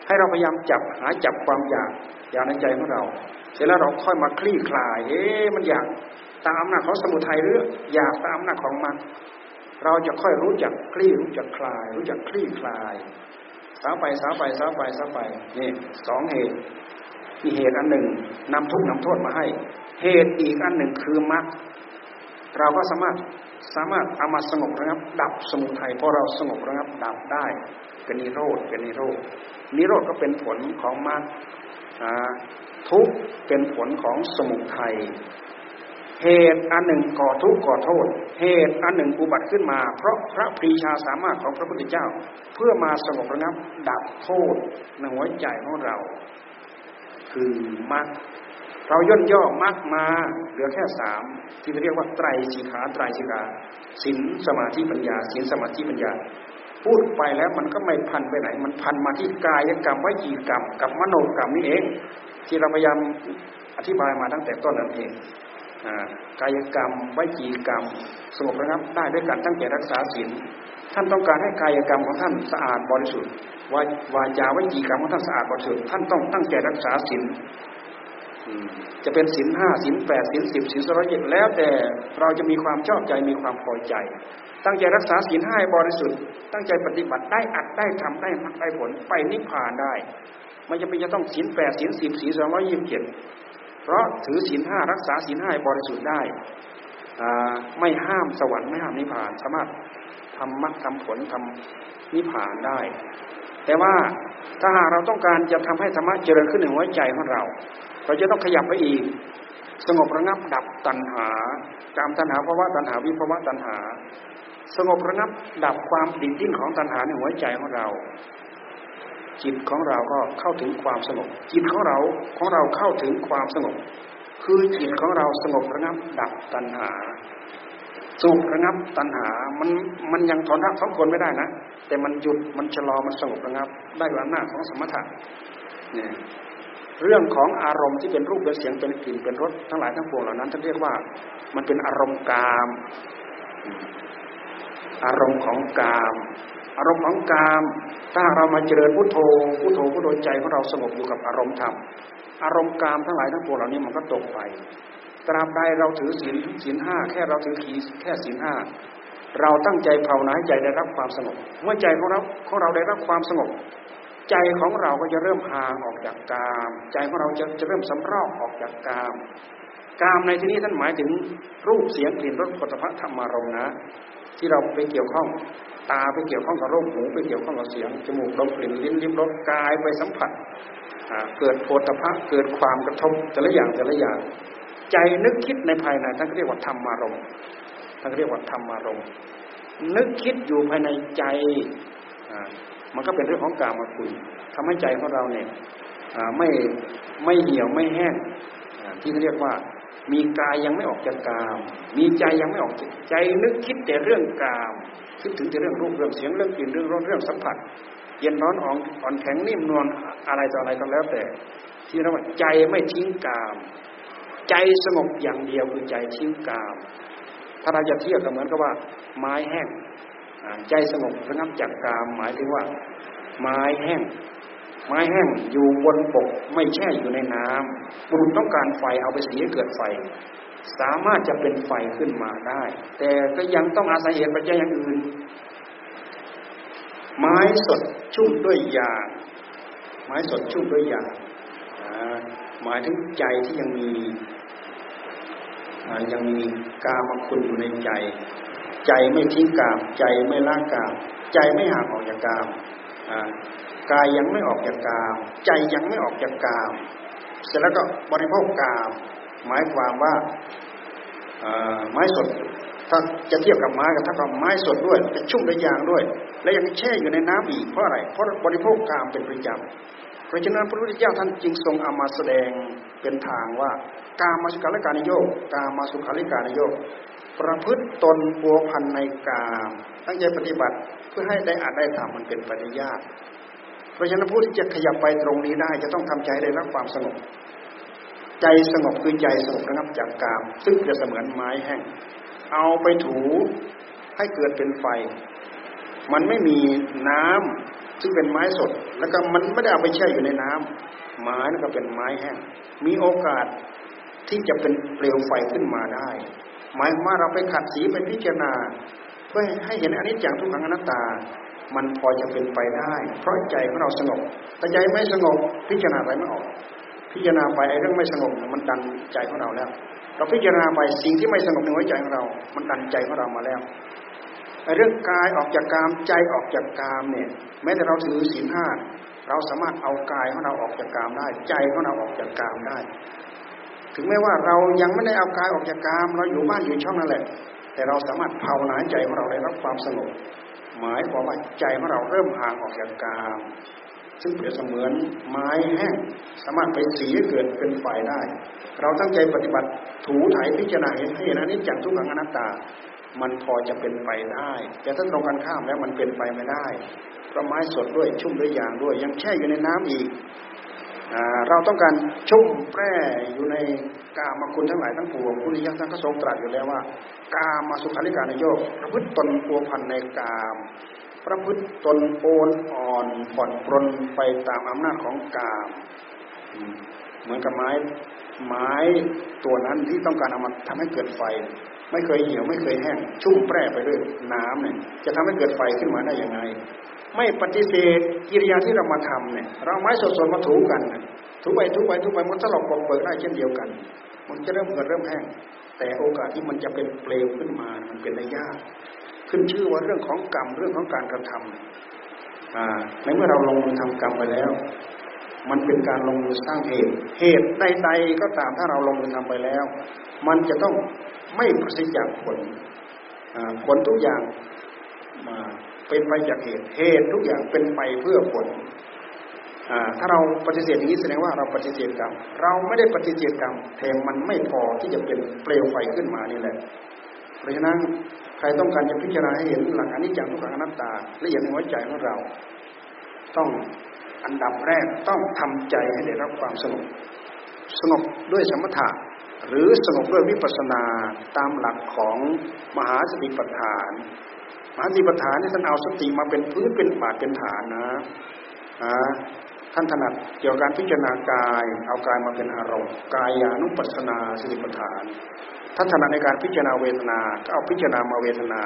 ให้เราพยายามจับหาจับความอยากอยากในใจของเรา เสร็จแล้วเราค่อยมาคลี่คลาย เอ๊ะมันอยากตามหน้าของสมุทัยหรืออยากตามหน้าของมัน เราจะค่อยรู้จักคลี่รู้จักคลาย รู้จักคลี่คลายสาวไปสาวไปสาวไปสาวไปนี่สองเหตุมีเหตุอันหนึ่งนำทุกข์นำโทษมาให้ เหตุอีกอันหนึ่งคือมรรคเราก็สามารถ สามารถเอามาสงบระงับ ดับสมุทัยเพอเราสงบระงับดับได้เป็นนิโรธเป็นนิโรธนิโรธก็เป็นผลของมรรคทุกเป็นผลของสมุทัยเหตุอันหนึ่งก่อทุกข์ก่อโทษ เหตุอันหนึ่งอุบัติขึ้นมา เพราะพระปรีชาสามารถของพระพุทธเจ้า เพื่อมาสงบระงับ ดับโทษในหัวใจของเรา คือมรรค เราย่นย่อมรรคมาเหลือแค่สามที่เรียกว่าไตรสิขาไตรสิกาศีลสมาธิปัญญาศีลสมาธิปัญญา พูดไปแล้วมันก็ไม่พันไปไหน มันพันมาที่กายกรรมวิจีกรรม กับมโนกรรมนี่เอง ที่เราพยายามอธิบายมาตั้งแต่ต้นนั่นเองกายกรรมวิจีกรรมสงบระงับได้ด้วยการตั้งใจรักษาศีลท่านต้องการให้กายกรรมของท่านสะอาดบริสุทธิ์วาวาจาวิจีกรรมของท่านสะอาดบริสุทธิ์ท่านต้องตั้งใจรักษาศีล จะเป็นศีลห้าศีลแปดศีลสิบศีลสร้อยยิแล้วแต่เราจะมีความชอบใจมีความพอใจ ตั้งใจรักษาศีลห้าบริสุทธิ์ ตั้งใจปฏิบัติได้อัดได้ทำได้มักได้ผลไปนิพพานได้ไม่จำเป็นจะต้องศีลแปดศีลสิบศีลสองร้อยยี่สิบเจ็ดเพราะถือศีลห้ารักษาศีลห้าบริสุทธิ์ได้ไม่ห้ามสวรรค์ไม่ห้ามนิพพาน สามารถทำมรรคทำผลทำนิพพานได้ แต่ว่าถ้าหากเราต้องการจะทำให้ธรรมะเจริญขึ้นในหัวใจของเรา เราจะต้องขยับไปอีก สงบระงับดับตัณหากามตัณหาภาวะตัณหาวิภาวะตัณหา สงบระงับดับความดิ้นดิ้นของตัณหาในหัวใจของเรา จิตของเราก็เข้าถึงความสงบ จิตของเราของเราเข้าถึงความสงบ คือจิตของเราสงบระงับดับตัณหาสงบระงับตัณหา มันมันยังถอนรักของคนไม่ได้นะ แต่มันหยุด มันชะลอ มันสงบระงับ ได้ด้วยอำนาจของสมถะเนี่ย เรื่องของอารมณ์ที่เป็นรูปเป็นเสียงเป็นกลิ่นเป็นรสทั้งหลายทั้งปวงเหล่านั้นท่านเรียกว่ามันเป็นอารมณ์กาม อารมณ์ของกาม อารมณ์ของกาม ถ้าเรามาเจริญพุทโธพุทโธพุทโธใจของเราสงบอยู่กับอารมณ์ธรรมอารมณ์กามทั้งหลายทั้งปวงเหล่านี้มันก็ตกไป ตราบใดเราถือศีลศีลห้าแค่เราถือขีแค่ศีลห้าเราตั้งใจภาวนาให้ใจได้รับความสงบ เมื่อใจของเราของเราได้รับความสงบ ใจของเราก็จะเริ่มห่างออกจากกาม ใจของเราจะจะเริ่มสำรอกออกจากกาม กามในที่นี้ท่านหมายถึงรูปเสียงกลิ่นรสผลิภัณฑ์ธรรมารมนะ ที่เราไปเกี่ยวข้องตาไปเกี่ยวข้องกับรูปหูไปเกี่ยวข้องกับเสียงจมูกดมกลิ่นลิ้นลิ้มรสกายไปสัมผัสเกิดโพธพะเกิดความกระทบแต่ละอย่างแต่ละอย่าง ใจนึกคิดในภายในท่านเรียกว่าธรรมารมท่านเรียกว่าธรรมารมนึกคิดอยู่ภายในใจ มันก็เป็นเรื่องของกามาคุณทำให้ใจของเราเนี่ยไม่ไม่เหี่ยวไม่แห้งที่เรียกว่ามีกายยังไม่ออกจากกาม มีใจยังไม่ออกจากใจนึกคิดแต่เรื่องกาม คิดถึงแต่เรื่องรูปเรื่องเสียงเรื่องกลิ่นเรื่องรสเรื่องสัมผัส เย็นร้อนอ่อนอ่อนแข็งนิ่มนวลอะไรต่ออะไรก็แล้วแต่ ที่เราว่าใจไม่ทิ้งกาม ใจสงบอย่างเดียวคือใจทิ้งกาม ถ้าเราจะเทียบก็เหมือนกับว่า ไม้แห้ง ใจสงบระงับจากกามหมายถึงว่า ไม้แห้ง ไม้แห้งอยู่บนบกไม่แช่อยู่ในน้ำบุรุษต้องการไฟเอาไปสีให้เกิดไฟ สามารถจะเป็นไฟขึ้นมาได้ แต่ก็ยังต้องอาศัยเหตุปัจจัยอย่างอื่น ไม้สดชุ่มด้วยยาไม้สดชุ่มด้วยยาหมายถึงใจที่ยังมียังมีกามคุณอยู่ในใจ ใจไม่ทิ้งกาม ใจไม่ละกาม ใจไม่ห่างออกจากกามกายยังไม่ออกจากกาม ใจยังไม่ออกจากกาม เสร็จแล้วก็บริโภคกาม หมายความว่าไม้สดถ้าจะเทียบกับไม้กับถ้ากับไม้สดด้วยจะชุ่มด้วยยางด้วย และยังแช่อยู่ในน้ำอีกเพราะอะไรเพราะบริโภคกามเป็นประจำเพราะฉะนั้นพระพุทธเจ้าท่านจึงทรงเอามาแสดงเป็นทางว่ากามาสุขาริการโยกกามาสุขาริการโยก ประพฤติตนปัวพันในกามตั้งใจปฏิบัติเพื่อให้ได้อาจได้ทำมันเป็นปฏิญาณเพราะฉะนั้นผู้ที่จะขยับไปตรงนี้ได้ จะต้องทำใจได้รับความสงบใจสงบคือใจสงบระงับจากกาม ซึ่งจะเสมือนไม้แห้งเอาไปถูให้เกิดเป็นไฟ มันไม่มีน้ำซึ่งเป็นไม้สด แล้วก็มันไม่ได้เอาไปแช่อยู่ในน้ำไม้นั่นก็เป็นไม้แห้งมีโอกาสที่จะเป็นเปลวไฟขึ้นมาได้ หมายว่าเราไปขัดสีไปพิจารณา เพื่อให้เห็นอนิจจังทุกขังอนัตตา มันพอจะเป็นไปได้ เพราะใจของเราสงบแต่ใจไม่สงบพิจารณาอะไรไม่ออก พิจารณาไปไอ้เรื่องไม่สงบมันดันใจของเราแล้ว เราพิจารณาไปสิ่งที่ไม่สงบในหัวใจของเรา มันดันใจของเรามาแล้วไอ้เรื่องกายออกจากกามใจออกจากกามเนี่ยแม้แต่เราถือศีลห้าเราสามารถเอากายของเราออกจากกามได้ ใจของเราออกจากกามได้ ถึงแม้ว่าเรายังไม่ได้เอากายออกจากกาม เราอยู่บ้านอยู่ช่องนั่นแหละ แต่เราสามารถภาวนาใจของเราได้รับความสงบหมายความว่าใจของเราเริ่มห่างออกจากกาม ซึ่งเปรียบเสมือนไม้แห้งสามารถไปสีให้เกิดเป็นไฟได้ เราตั้งใจปฏิบัติถูถ่ายพิจารณาเห็นให้เห็นอนิจจังทุกขังอนัตตา มันพอจะเป็นไปได้ แต่ถ้าตรงกันข้ามแล้วมันเป็นไปไม่ได้เพราะไม้สดด้วยชุ่มด้วยยางด้วย ยังแช่อยู่ในน้ำอีก เราต้องการชุ่มแปร่อยู่ในกามคุณทั้งหลายทั้งปวงพุทธิยถาท่านก็ทรงตรัสอยู่แล้วว่า กามาสุขาริการนโยกประพฤติตนปัวพันในกามประพฤติตนโอนอ่อนผ่อนปรนไปตามอำนาจของกาม เหมือนกับไม้ ไม้ตัวนั้นที่ต้องการเอามาทำให้เกิดไฟ ไม่เคยเหี่ยวไม่เคยแห้ง ชุ่มแปร่ไปด้วยน้ำเนี่ยจะทำให้เกิดไฟขึ้นมาได้ยังไง ไม่ปฏิเสธกิริยาที่เรามาทำเนี่ยเราไม้สดๆมาถูกันถูไปถูไปถูไปมันถลอกปอกเปิดได้เช่นเดียวกัน มันจะเริ่มเกิดเริ่มแห้ง แต่โอกาสที่มันจะเป็นเปลวขึ้นมามันเป็นได้ยากขึ้นชื่อว่าเรื่องของกรรมเรื่องของการกระทำในเมื่อเราลงมือทำกรรมไปแล้ว มันเป็นการลงมือสร้างเหตุ เหตุใดๆก็ตามถ้าเราลงมือทำไปแล้ว มันจะต้องไม่ปราศจากผลผลทุกอย่างมาเป็นไปจากเหตุ เหตุทุกอย่างเป็นไปเพื่อผลถ้าเราปฏิเสธอย่างนี้แสดงว่าเราปฏิเสธกรรม เราไม่ได้ปฏิเสธกรรมแถมมันไม่พอที่จะเป็นเปลวไฟขึ้นมานี่แหละ เพราะฉะนั้นใครต้องการจะพิจารณาให้เห็นหลักอนิจจังทุกขังอนัตตาละเอียดในหัวใจของเรา ต้อง อันดับแรกต้องทำใจให้ได้รับความสงบสงบด้วยสมถะหรือสงบด้วยวิปัสสนาตามหลักของมหาสติปัฏฐาน มหาสติปัฏฐานนี่ท่านเอาสติมาเป็นพื้นเป็นบาดเป็นฐานนะท่านถนัดเกี่ยวกับการพิจารณากาย เอากายมาเป็นอารมณ์กายานุปัสสนาสติปัฏฐานถ้านถนัดในการพิจารณาเวทนาก็เอาพิจารณามาเวทนา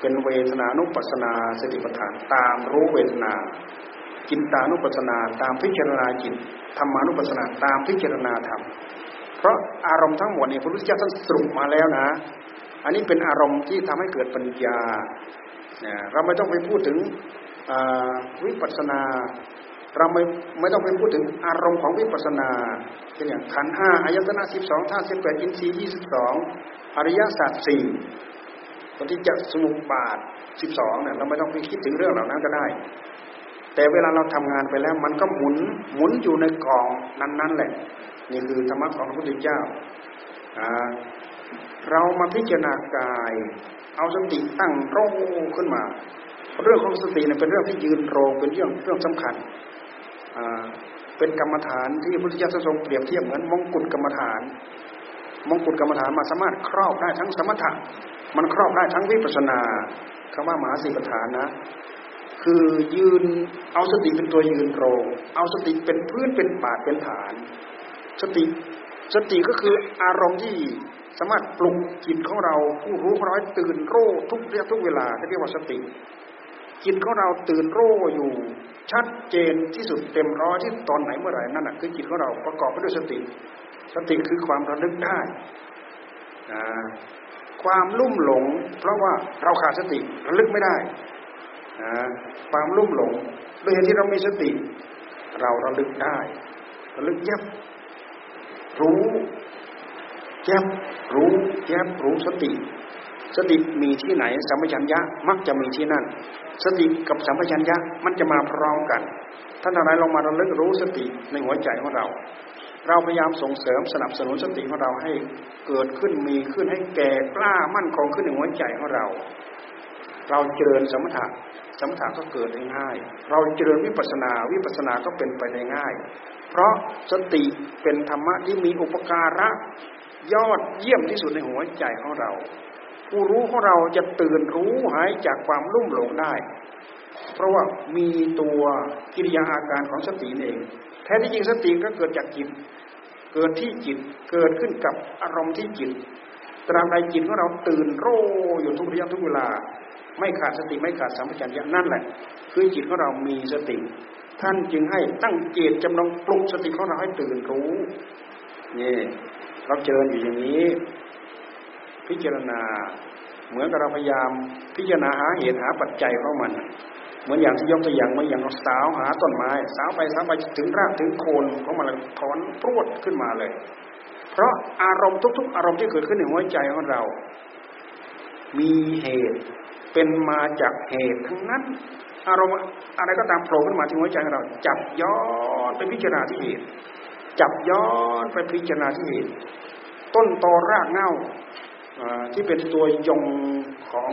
เป็นเวทนานุปัสนาสติปัฏฐาน ตามรู้เวทนา จิตตานุปัสนา ตามพิจารณาจิตธรรมานุปัสนาตามพิจารณาธรรม เพราะอารมณ์ทั้งหมดเนี่พระพุทธเจ้าท่านสรุปมาแล้วนะ อันนี้เป็นอารมณ์ที่ทำให้เกิดปัญญาเนี่ยเราไม่ต้องไปพูดถึงวิปัสนา เราไม่ไม่ต้องไปพูดถึงอารมณ์ของวิปัสสนาเช่นอย่างขันห้าอายตนะสิบสองธาตุสิบแปดอินทรีย์ยี่สิบสองอริยสัจสี่ปฏิจจสมุปบาทสิบสองเนี่ยเราไม่ต้องไปคิดถึงเรื่องเหล่านั้นก็ได้ แต่เวลาเราทำงานไปแล้วมันก็หมุนหมุนอยู่ในกองนั้นๆแหละ นี่คือธรรมะของพระพุทธเจ้า เรามาพิจารณากาย เอาสติตั้งโรขึ้นมา เรื่องของสติเนี่ยเป็นเรื่องที่ยืนโรงเป็นเรื่องเรื่องสำคัญเป็นกรรมฐานที่พระพุทธเจ้าทรงเปรียบเทียบเหมือนมงกุฎกรรมฐาน มงกุฎกรรมฐานมาสามารถครอบได้ทั้งสมถะมันครอบได้ทั้งวิปัสนาคำว่ามหาสีปฐานนะ คือยืนเอาสติเป็นตัวยืนโรง เอาสติเป็นพื้นเป็นปาดเป็นฐาน สติสติก็คืออารมณ์ที่สามารถปลุกจิตของเราผู้รู้ของเราตื่นโรู้ทุกเรียกทุกเวลาเรียกว่าสติ จิตของเราตื่นโรู้อยู่ ชัดเจนที่สุดเต็มร้อยที่ตอนไหนเมื่อไหร่นั่นแหะคือจิตของเราประกอบไปด้วยสติ สติคือความระลึกได้ความลุ่มหลง เพราะว่าเราขาดสติระลึกไม่ได้ ความลุ่มหลงโดยเหตุที่เรามีสติ เราระลึกได้ ระลึกยับรู้แยบรู้แยบรู้สติ สติมีที่ไหน สัมปชัญญะมักจะมีที่นั่น สติกับสัมปชัญญะมันจะมาพร้อมกัน ท่านทั้งหลายลองมาระลึกรู้สติในหัวใจของเราเราพยายามส่งเสริมสนับสนุนสติของเราให้เกิดขึ้นมีขึ้นให้แก่กล้ามั่นคงขึ้นในหัวใจของเรา เราเจริญสมถะ สมถะก็เกิดได้ง่าย เราเจริญวิปัสนาวิปัสนาก็เป็นไปได้ง่าย เพราะสติเป็นธรรมะที่มีอุปการะยอดเยี่ยมที่สุดในหัวใจของเรา ผู้รู้ของเราจะตื่นรู้หายจากความลุ่มหลงได้ เพราะว่ามีตัวกิริยาอาการของสติเอง แท้ที่จริงสติก็เกิดจากจิต เกิดที่จิตเกิดขึ้นกับอารมณ์ที่จิตตราบใดจิตของเราตื่นรู้อยู่ทุกระยะทุกเวลา ไม่ขาดสติไม่ขาดสัมผัสญานั่นแหละ คือจิตของเรามีสติ ท่านจึงให้ตั้งเจตจำลองปลุกสติของเราให้ตื่นรู้นี่เราเจริญอยู่อย่างนี้ พิจารณาเหมือนกับเราพยายามพิจารณาหาเหตุหาปัจจัยของมัน เหมือนอย่างที่ยกตัวอย่างเหมือนอย่างเราสาวหาต้นไม้ สาวไปสาวไปถึงรากถึงโคนของมันถอนพรวดขึ้นมาเลย เพราะอารมณ์ทุก ๆ อารมณ์ที่เกิดขึ้นในหัวใจของเรา มีเหตุ เป็นมาจากเหตุทั้งนั้นอารมณ์อะไรก็ตามโผล่ขึ้นมาที่หัวใจของเรา จับย้อนไปพิจารณาที่เหตุจับย้อนไปพิจารณาที่เหตุต้นตอรากเง้าที่เป็นตัวยงของ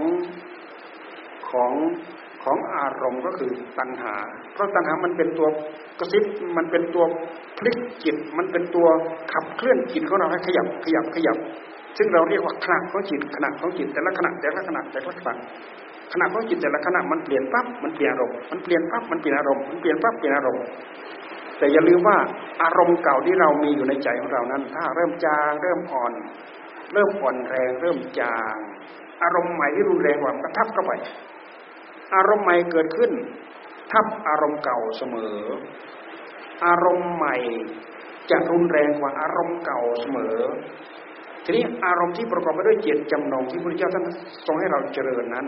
ของของอารมณ์ก็คือตัณหา เพราะตัณหามันเป็นตัวกระซิบมันเป็นตัวพลิกจิต มันเป็นตัวขับเคลื่อนจิตของเราให้ขยับขยับขยับ ซึ่งเราเรียกว่าขณะของจิตขณะของจิตแต่ละขณะแต่ละขณะแต่ละขณะขณะของจิตแต่ละขณะมันเปลี่ยนปั๊บมันเปลี่ยนอารมณ์มันเปลี่ยนปั๊บมันเปลี่ยนอารมณ์มันเปลี่ยนปั๊บเปลี่ยนอารมณ์แต่อย่าลืมว่าอารมณ์เก่าที่เรามีอยู่ในใจของเรานั้น ถ้าเริ่มจางเริ่มอ่อน เริ่มอ่อนแรง เริ่มจาง อารมณ์ใหม่ที่รุนแรงกว่าก็ทับเข้าไป อารมณ์ใหม่เกิดขึ้น ทับอารมณ์เก่าเสมอ อารมณ์ใหม่จะรุนแรงกว่าอารมณ์เก่าเสมอ ทีนี้อารมณ์ที่ประกอบไปด้วยเจตจำนงที่พระพุทธเจ้าท่านทรงให้เราเจริญนั้น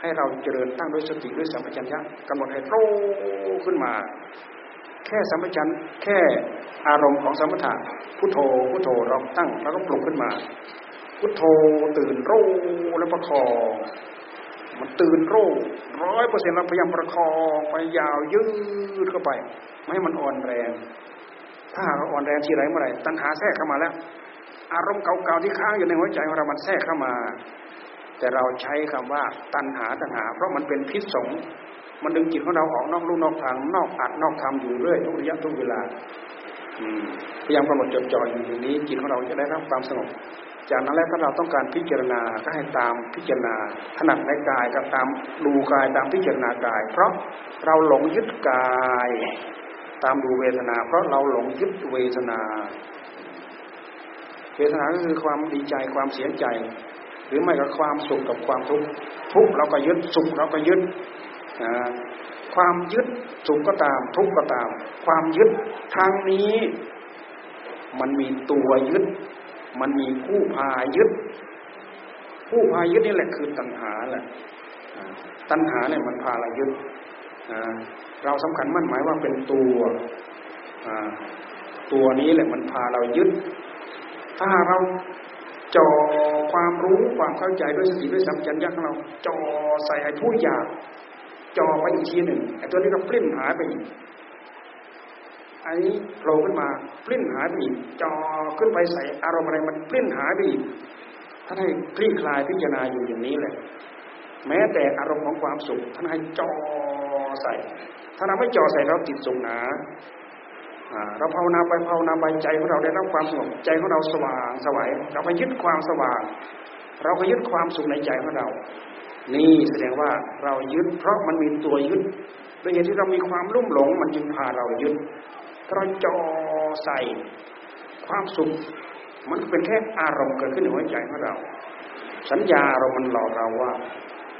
ให้เราเจริญตั้งด้วยสติด้วยสัมปชัญญะกำหนดให้โตขึ้นมา แค่สัมปชัญแค่อารมณ์ของสมถะพุทโธพุทโธเราตั้งแล้วก็ปลุกขึ้นมา พุทโธตื่นโรู้แล้วประคองมันตื่นโรู้ร้อยเปอร์เซ็นต์เราพยายามประคองไปยาวยืดเข้าไป ไม่ให้มันอ่อนแรง ถ้าเราอ่อนแรงทีไรเมื่อไหร่ตัณหาแทรกเข้ามาแล้ว อารมณ์เก่าๆที่ค้างอยู่ในหัวใจของเรามันแทรกเข้ามา แต่เราใช้คำว่าตัณหาตัณหา เพราะมันเป็นพิษสงมันดึงจิตของเราออกนอกลู่นอกทางนอกอัดนอกทำอยู่เรื่อยทุกระยะทุกเวลาพยายามกำหนดจดจ่ออยู่ตรงนี้จิตของเราจะได้รับความสงบจากนั้นแล้วถ้าเราต้องการพิจารณาก็ให้ตามพิจารณาถนัดในกายก็ตามดูกายตามพิจารณากาย เพราะเราหลงยึดกาย ตามดูเวทนา เพราะเราหลงยึดเวทนา เวทนาก็คือความดีใจความเสียใจ หรือไม่ก็ความสุขกับความทุกข์ทุกข์เราก็ยึดสุขเราก็ยึดความยึดสุขก็ตาม ทุกข์ก็ตาม ความยึดทางนี้ มันมีตัวยึด มันมีผู้พายึด ผู้พายึดนี่แหละคือตัณหาแหละตัณหาเนี่ยมันพาเรายึดเราสำคัญมั่นหมายว่าเป็นตัวตัวนี้แหละมันพาเรายึด ถ้าเราจ่อความรู้ความเข้าใจด้วยสติด้วยสัมผัสยักของเราจ่อใส่ไอ้ผู้อยากจ่อไปอีกทีหนึ่งไอ้ตัวนี้ก็ปลิ้นหายไปอีกไอ้โผล่ขึ้นมาปลิ้นหายไปอีกจ่อขึ้นไปใส่อารมณ์อะไรมันปลิ้นหายไปอีกท่านให้คลี่คลายพิจารณาอยู่อย่างนี้แหละ แม้แต่อารมณ์ของความสุขท่านให้จ่อใส่ ถ้าเราไม่จ่อใส่เราติดสุขหนา เราภาวนาไปภาวนาไปใจของเราได้รับความสงบใจของเราสว่างสวัยเราไปยึดความสว่าง เราก็ยึดความสุขในใจของเรา นี่แสดงว่าเรายึดเพราะมันมีตัวยึดโดยเหตุที่เรามีความลุ่มหลงมันจึงพาเรายึดเราจอใส่ความสุข มันเป็นแค่อารมณ์เกิดขึ้นในหัวใจของเรา สัญญาเรามันหลอกเราว่า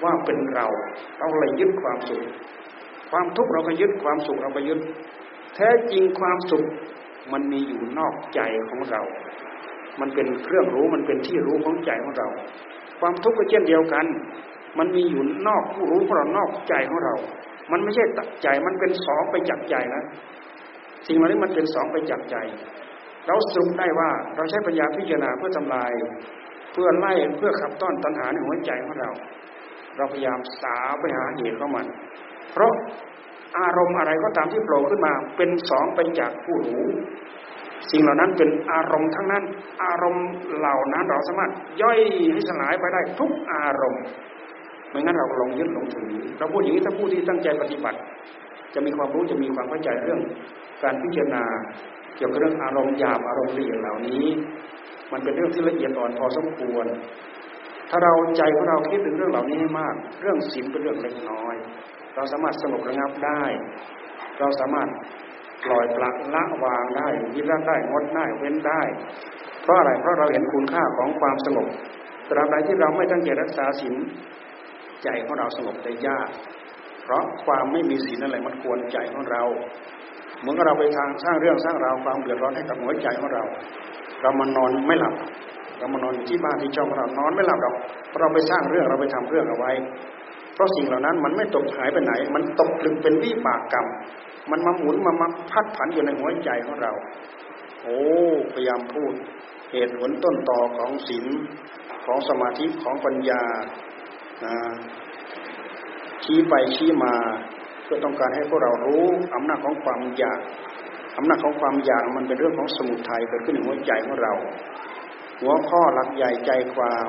ว่าเป็นเราเราเลยยึดความสุข ความทุกข์เราก็ยึดความสุขเราก็ยึด แท้จริงความสุขมันมีอยู่นอกใจของเรา มันเป็นเครื่องรู้มันเป็นที่รู้ของใจของเรา ความทุกข์ก็เช่นเดียวกัน มันมีอยู่นอกผู้รู้ของเรานอกใจของเรา มันไม่ใช่ตัดใจ มันเป็นสองไปจากใจนะ สิ่งเหล่านี้มันเป็นสองไปจากใจ เราสรุปได้ว่าเราใช้ปัญญาพิจารณาเพื่อทำลาย เพื่อไล่เพื่อขับต้อนตัณหาในหัวใจของเรา เราพยายามสาไปหาเหตุของมัน เพราะ อารมณ์อะไรก็ตามที่โผล่ขึ้นมา เป็นสองไปจากผู้รู้สิ่งเหล่านั้นเป็นอารมณ์ทั้งนั้น อารมณ์เหล่านั้นเราสามารถย่อยให้สลายไปได้ทุกอารมณ์ไม่งั้นเราลงยึดลงถือเราพูดอย่างนี้ถ้าผู้ที่ตั้งใจปฏิบัติ จะมีความรู้จะมีความเข้าใจเรื่อง การพิจารณาเกี่ยวกับเรื่องอารมณ์หยาบอารมณ์ละเอียดเหล่านี้ มันเป็นเรื่องที่ละเอียดอ่อนพอสมควร ถ้าเราใจของเราคิดถึงเรื่องเหล่านี้ให้มาก เรื่องศีลเป็นเรื่องเล็กน้อย เราสามารถสงบระงับได้ เราสามารถปล่อยปละละวางได้ยิละได้งดได้เว้นได้ เพราะอะไรเพราะเราเห็นคุณค่าของความสงบตราบใดที่เราไม่ตั้งใจรักษาศีลใจของเราสงบได้ยาก เพราะความไม่มีศีลอะไรมันควรใจของเราเหมือนเราไปทางสร้างเรื่องสร้างราวความเดือดร้อนให้กับหัวใจของเรา เรามานอนไม่หลับเรามานอนอยู่ที่บ้านที่ช่องเรานอนไม่หลับหรอกเพราะเราไปสร้างเรื่องเราไปทำเรื่องเอาไว้ เพราะสิ่งเหล่านั้นมันไม่ตกหายไปไหน มันตกลึกเป็นวิบากกรรม มันมาหมุนมามาพัดผันอยู่ในหัวใจของเรา โอ้พยายามพูด เหตุผลต้นต่อของศีลของสมาธิของปัญญาชี้ไปชี้มาเพื่อต้องการให้พวกเรารู้อำนาจของความอยากอำนาจของความอยากมันเป็นเรื่องของสมุทัยเกิดขึ้นในหัวใจของเรา หัวข้อหลักใหญ่ใจความ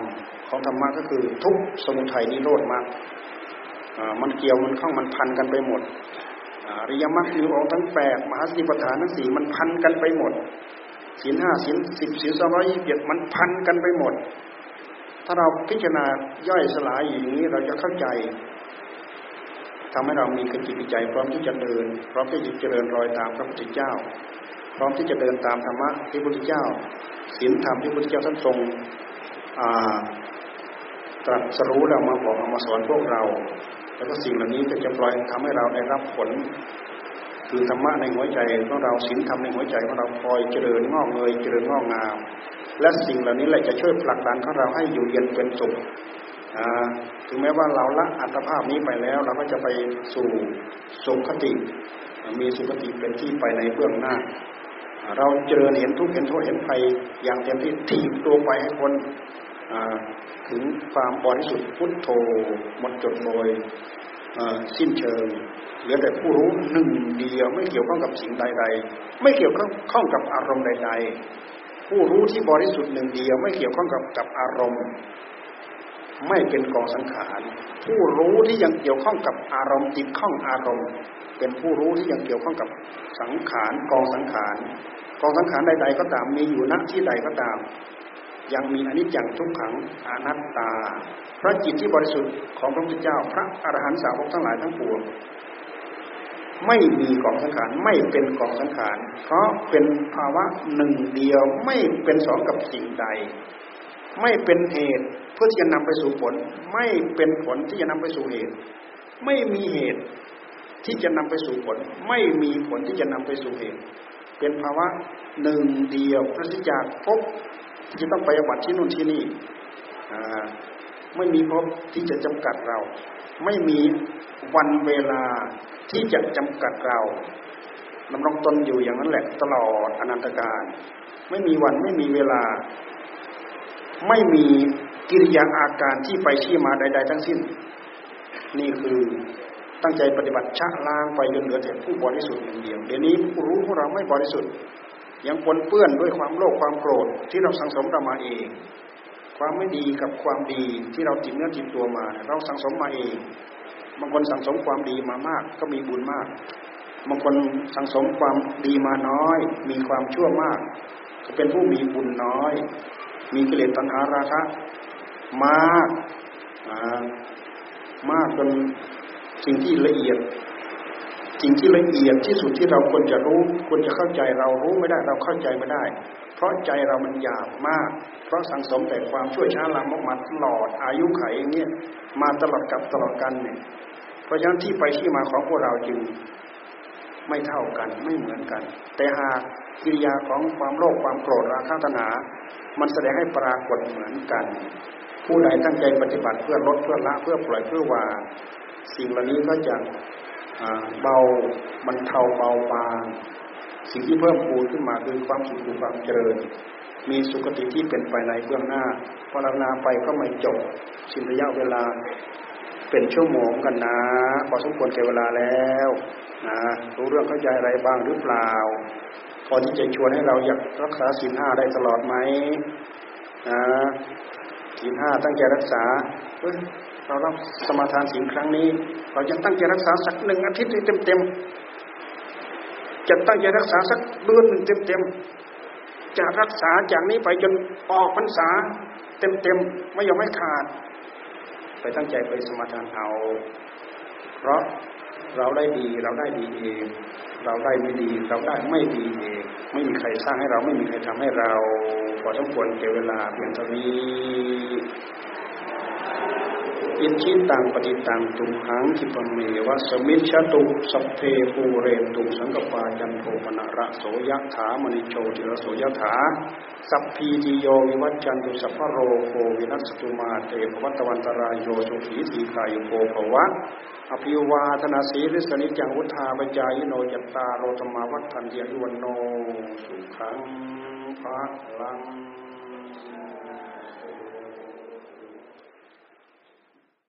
ของธรรมะก็คือทุกสมุทัยนิโรธมากมันเกี่ยวมันข้องมันพันกันไปหมดอริยมรรคมีองค์ทั้งแปดมหาสติปัฏฐานทั้งสี่มันพันกันไปหมดศีลห้าศีลสิบศีลสองร้อยยี่สิบเจ็ดมันพันกันไปหมด ถ้าเราพิจารณาย่อยสลายอย่างนี้เราจะเข้าใจทำให้เรามีกจิตใจ พร้อมที่จะเดิน พร้อมที่จะเจริญรอยตามพระพุทธเจ้า พร้อมที่จะเดินตามธรรมะที่พระพุทธเจ้าศีลธรรมที่พระพุทธเจ้าท่านทรง ตรัสรู้แล้วมาบอกมาสอนพวกเรา แล้วก็สิ่งเหล่านี้ก็จะปล่อยทำให้เราได้รับผล คือธรรมะในหัวใจของเราศีลธรรมในหัวใจของเราคอยเจริญงอกเงยเจริญงอกงาม และสิ่งเหล่านี้แหละจะช่วยผลักดันของเราให้อยู่เย็นเป็นสุขถึงแม้ว่าเราละอัตภาพนี้ไปแล้ว เราก็จะไปสู่สุขคติ มีสุขคติเป็นที่ไปในเบื้องหน้า เราเจริญเห็นทุกข์เห็นโทษเห็นภัยอย่างเต็มที่ถีบตัวไปให้คน ถึงความบริสุทธิ์พุทโธหมดจดโดยสิ้นเชิง เหลือแต่ผู้รู้หนึ่งเดียวไม่เกี่ยวข้องกับสิ่งใดๆ ไม่เกี่ยวข้องกับอารมณ์ใด ๆ ผู้รู้ที่บริสุทธิ์หนึ่งเดียวไม่เกี่ยวข้องกับกับอารมณ์ ไม่เป็นกองสังขาร ผู้รู้ที่ยังเกี่ยวข้องกับอารมณ์ติดข้องอารมณ์ เป็นผู้รู้ที่ยังเกี่ยวข้องกับสังขารกองสังขารกองสังขารใด ๆ ก็ตามมีอยู่ณที่ใดก็ตาม ยังมีอนิจจังทุกขังอนัตตา พระจิตที่บริสุทธิ์ของพระพุทธเจ้า พระอรหันตสาวกทั้งหลายทั้งปวงไม่มีกองสังขารไม่เป็นกองสังขารเพราะเป็นภาวะหนึ่งเดียวไม่เป็นสองกับสิ่งใด ไม่เป็นเหตุเพื่อที่จะนำไปสู่ผล ไม่เป็นผลที่จะนำไปสู่เหตุ ไม่มีเหตุที่จะนำไปสู่ผล ไม่มีผลที่จะนำไปสู่เหตุ เป็นภาวะหนึ่งเดียวพระสิจากพบ จะต้องไปบัติที่นู่นที่นี่ไม่มีภพที่จะจำกัดเรา ไม่มีวันเวลาที่จะจำกัดเราดำรงตนอยู่อย่างนั้นแหละตลอดอนันตการ ไม่มีวันไม่มีเวลา ไม่มีกิริยาอาการที่ไปชี้มาใด ๆ ทั้งสิ้น นี่คือตั้งใจปฏิบัติชะล้างไปจนเหลือแต่ผู้บริสุทธิ์อย่างเดียวเดี๋ยวนี้ผู้รู้ของเราไม่บริสุทธิ์ ยังปนเปื้อนด้วยความโลภความโกรธที่เราสังสมเรามาเอง ความไม่ดีกับความดีที่เราติดเนื้อติดตัวมา เราสังสมมาเองบางคนสังสมความดีมามาก ก็มีบุญมากบางคนสังสมความดีมาน้อย มีความชั่วมาก ก็เป็นผู้มีบุญน้อย มีกิเลสตัณหาราคะมากมากจนสิ่งที่ละเอียด สิ่งที่ละเอียดที่สุดที่เราควรจะรู้ควรจะเข้าใจเรารู้ไม่ได้เราเข้าใจไม่ได้ เพราะใจเรามันหยาบมาก เพราะสังสมแต่ความชั่วช้าลามกมาตลอดอายุไขอย่างเงี้ยมาตลอดกับตลอดกันเนี่ยเพราะฉะนั้นที่ไปที่มาของพวกเราจึงไม่เท่ากันไม่เหมือนกัน แต่หากกิริยาของความโลภความโกรธราคะตัณหามันแสดงให้ปรากฏเหมือนกัน ผู้ใดตั้งใจปฏิบัติเพื่อลดเพื่อละเพื่อปล่อยเพื่อวางสิ่งเหล่านี้ก็จะ เบามันเทาเบาบางสิ่งที่เพิ่มพูนขึ้นมาคือความสุขความเจริญ มีสุขติที่เป็นไปในเบื้องหน้าภาวนาไปก็ไม่จบสิ้นระยะเวลา เป็นชั่วโมงกันนะพอสมควรแก่เวลาแล้วนะรู้เรื่องเข้าใจอะไรบ้างหรือเปล่า พอที่จะชวนให้เราอยากรักษาศีลห้าได้ตลอดไหมนะศีลห้าตั้งใจรักษา เรารับสมาทานศีลครั้งนี้ เราจะตั้งใจรักษาสักหนึ่งอาทิตย์เต็มเต็มจะตั้งใจรักษาสักเดือนหนึ่งเต็มๆจะรักษาจากนี้ไปจนออกพรรษาเต็มๆไม่ยอมให้ขาด ไปตั้งใจไปสมาทานเอา เพราะเราได้ดีเราได้ดีเอง เราได้ไม่ดี เราได้ไม่ดีเอง ไม่มีใครสร้างให้เราไม่มีใครทำให้เราพอสมควรเก็บเวลาเพียงเท่านี้ อิจฉิตังปัตถิตังตุมหัง ขิปปะเมวะ สะมิชฌะตุสัพเพปูเรนตุสังกัปปาจันโทปัณณะระโส ยะถา มะณิโชติระโส ยะถาสัพพีติโยวิวัชชันตุสัพพะโรโควินัสสะตุมาเต ภะวัตวันตะราโยสุขีทีฆายุโก ภะวะ อะภิวาทะนะสีลิสสะ นิจจังวุฑฒาปะจายิโน จัตตาโร ธัมมาวัฑฒันติ อายุวัณโณสุขังภะลัง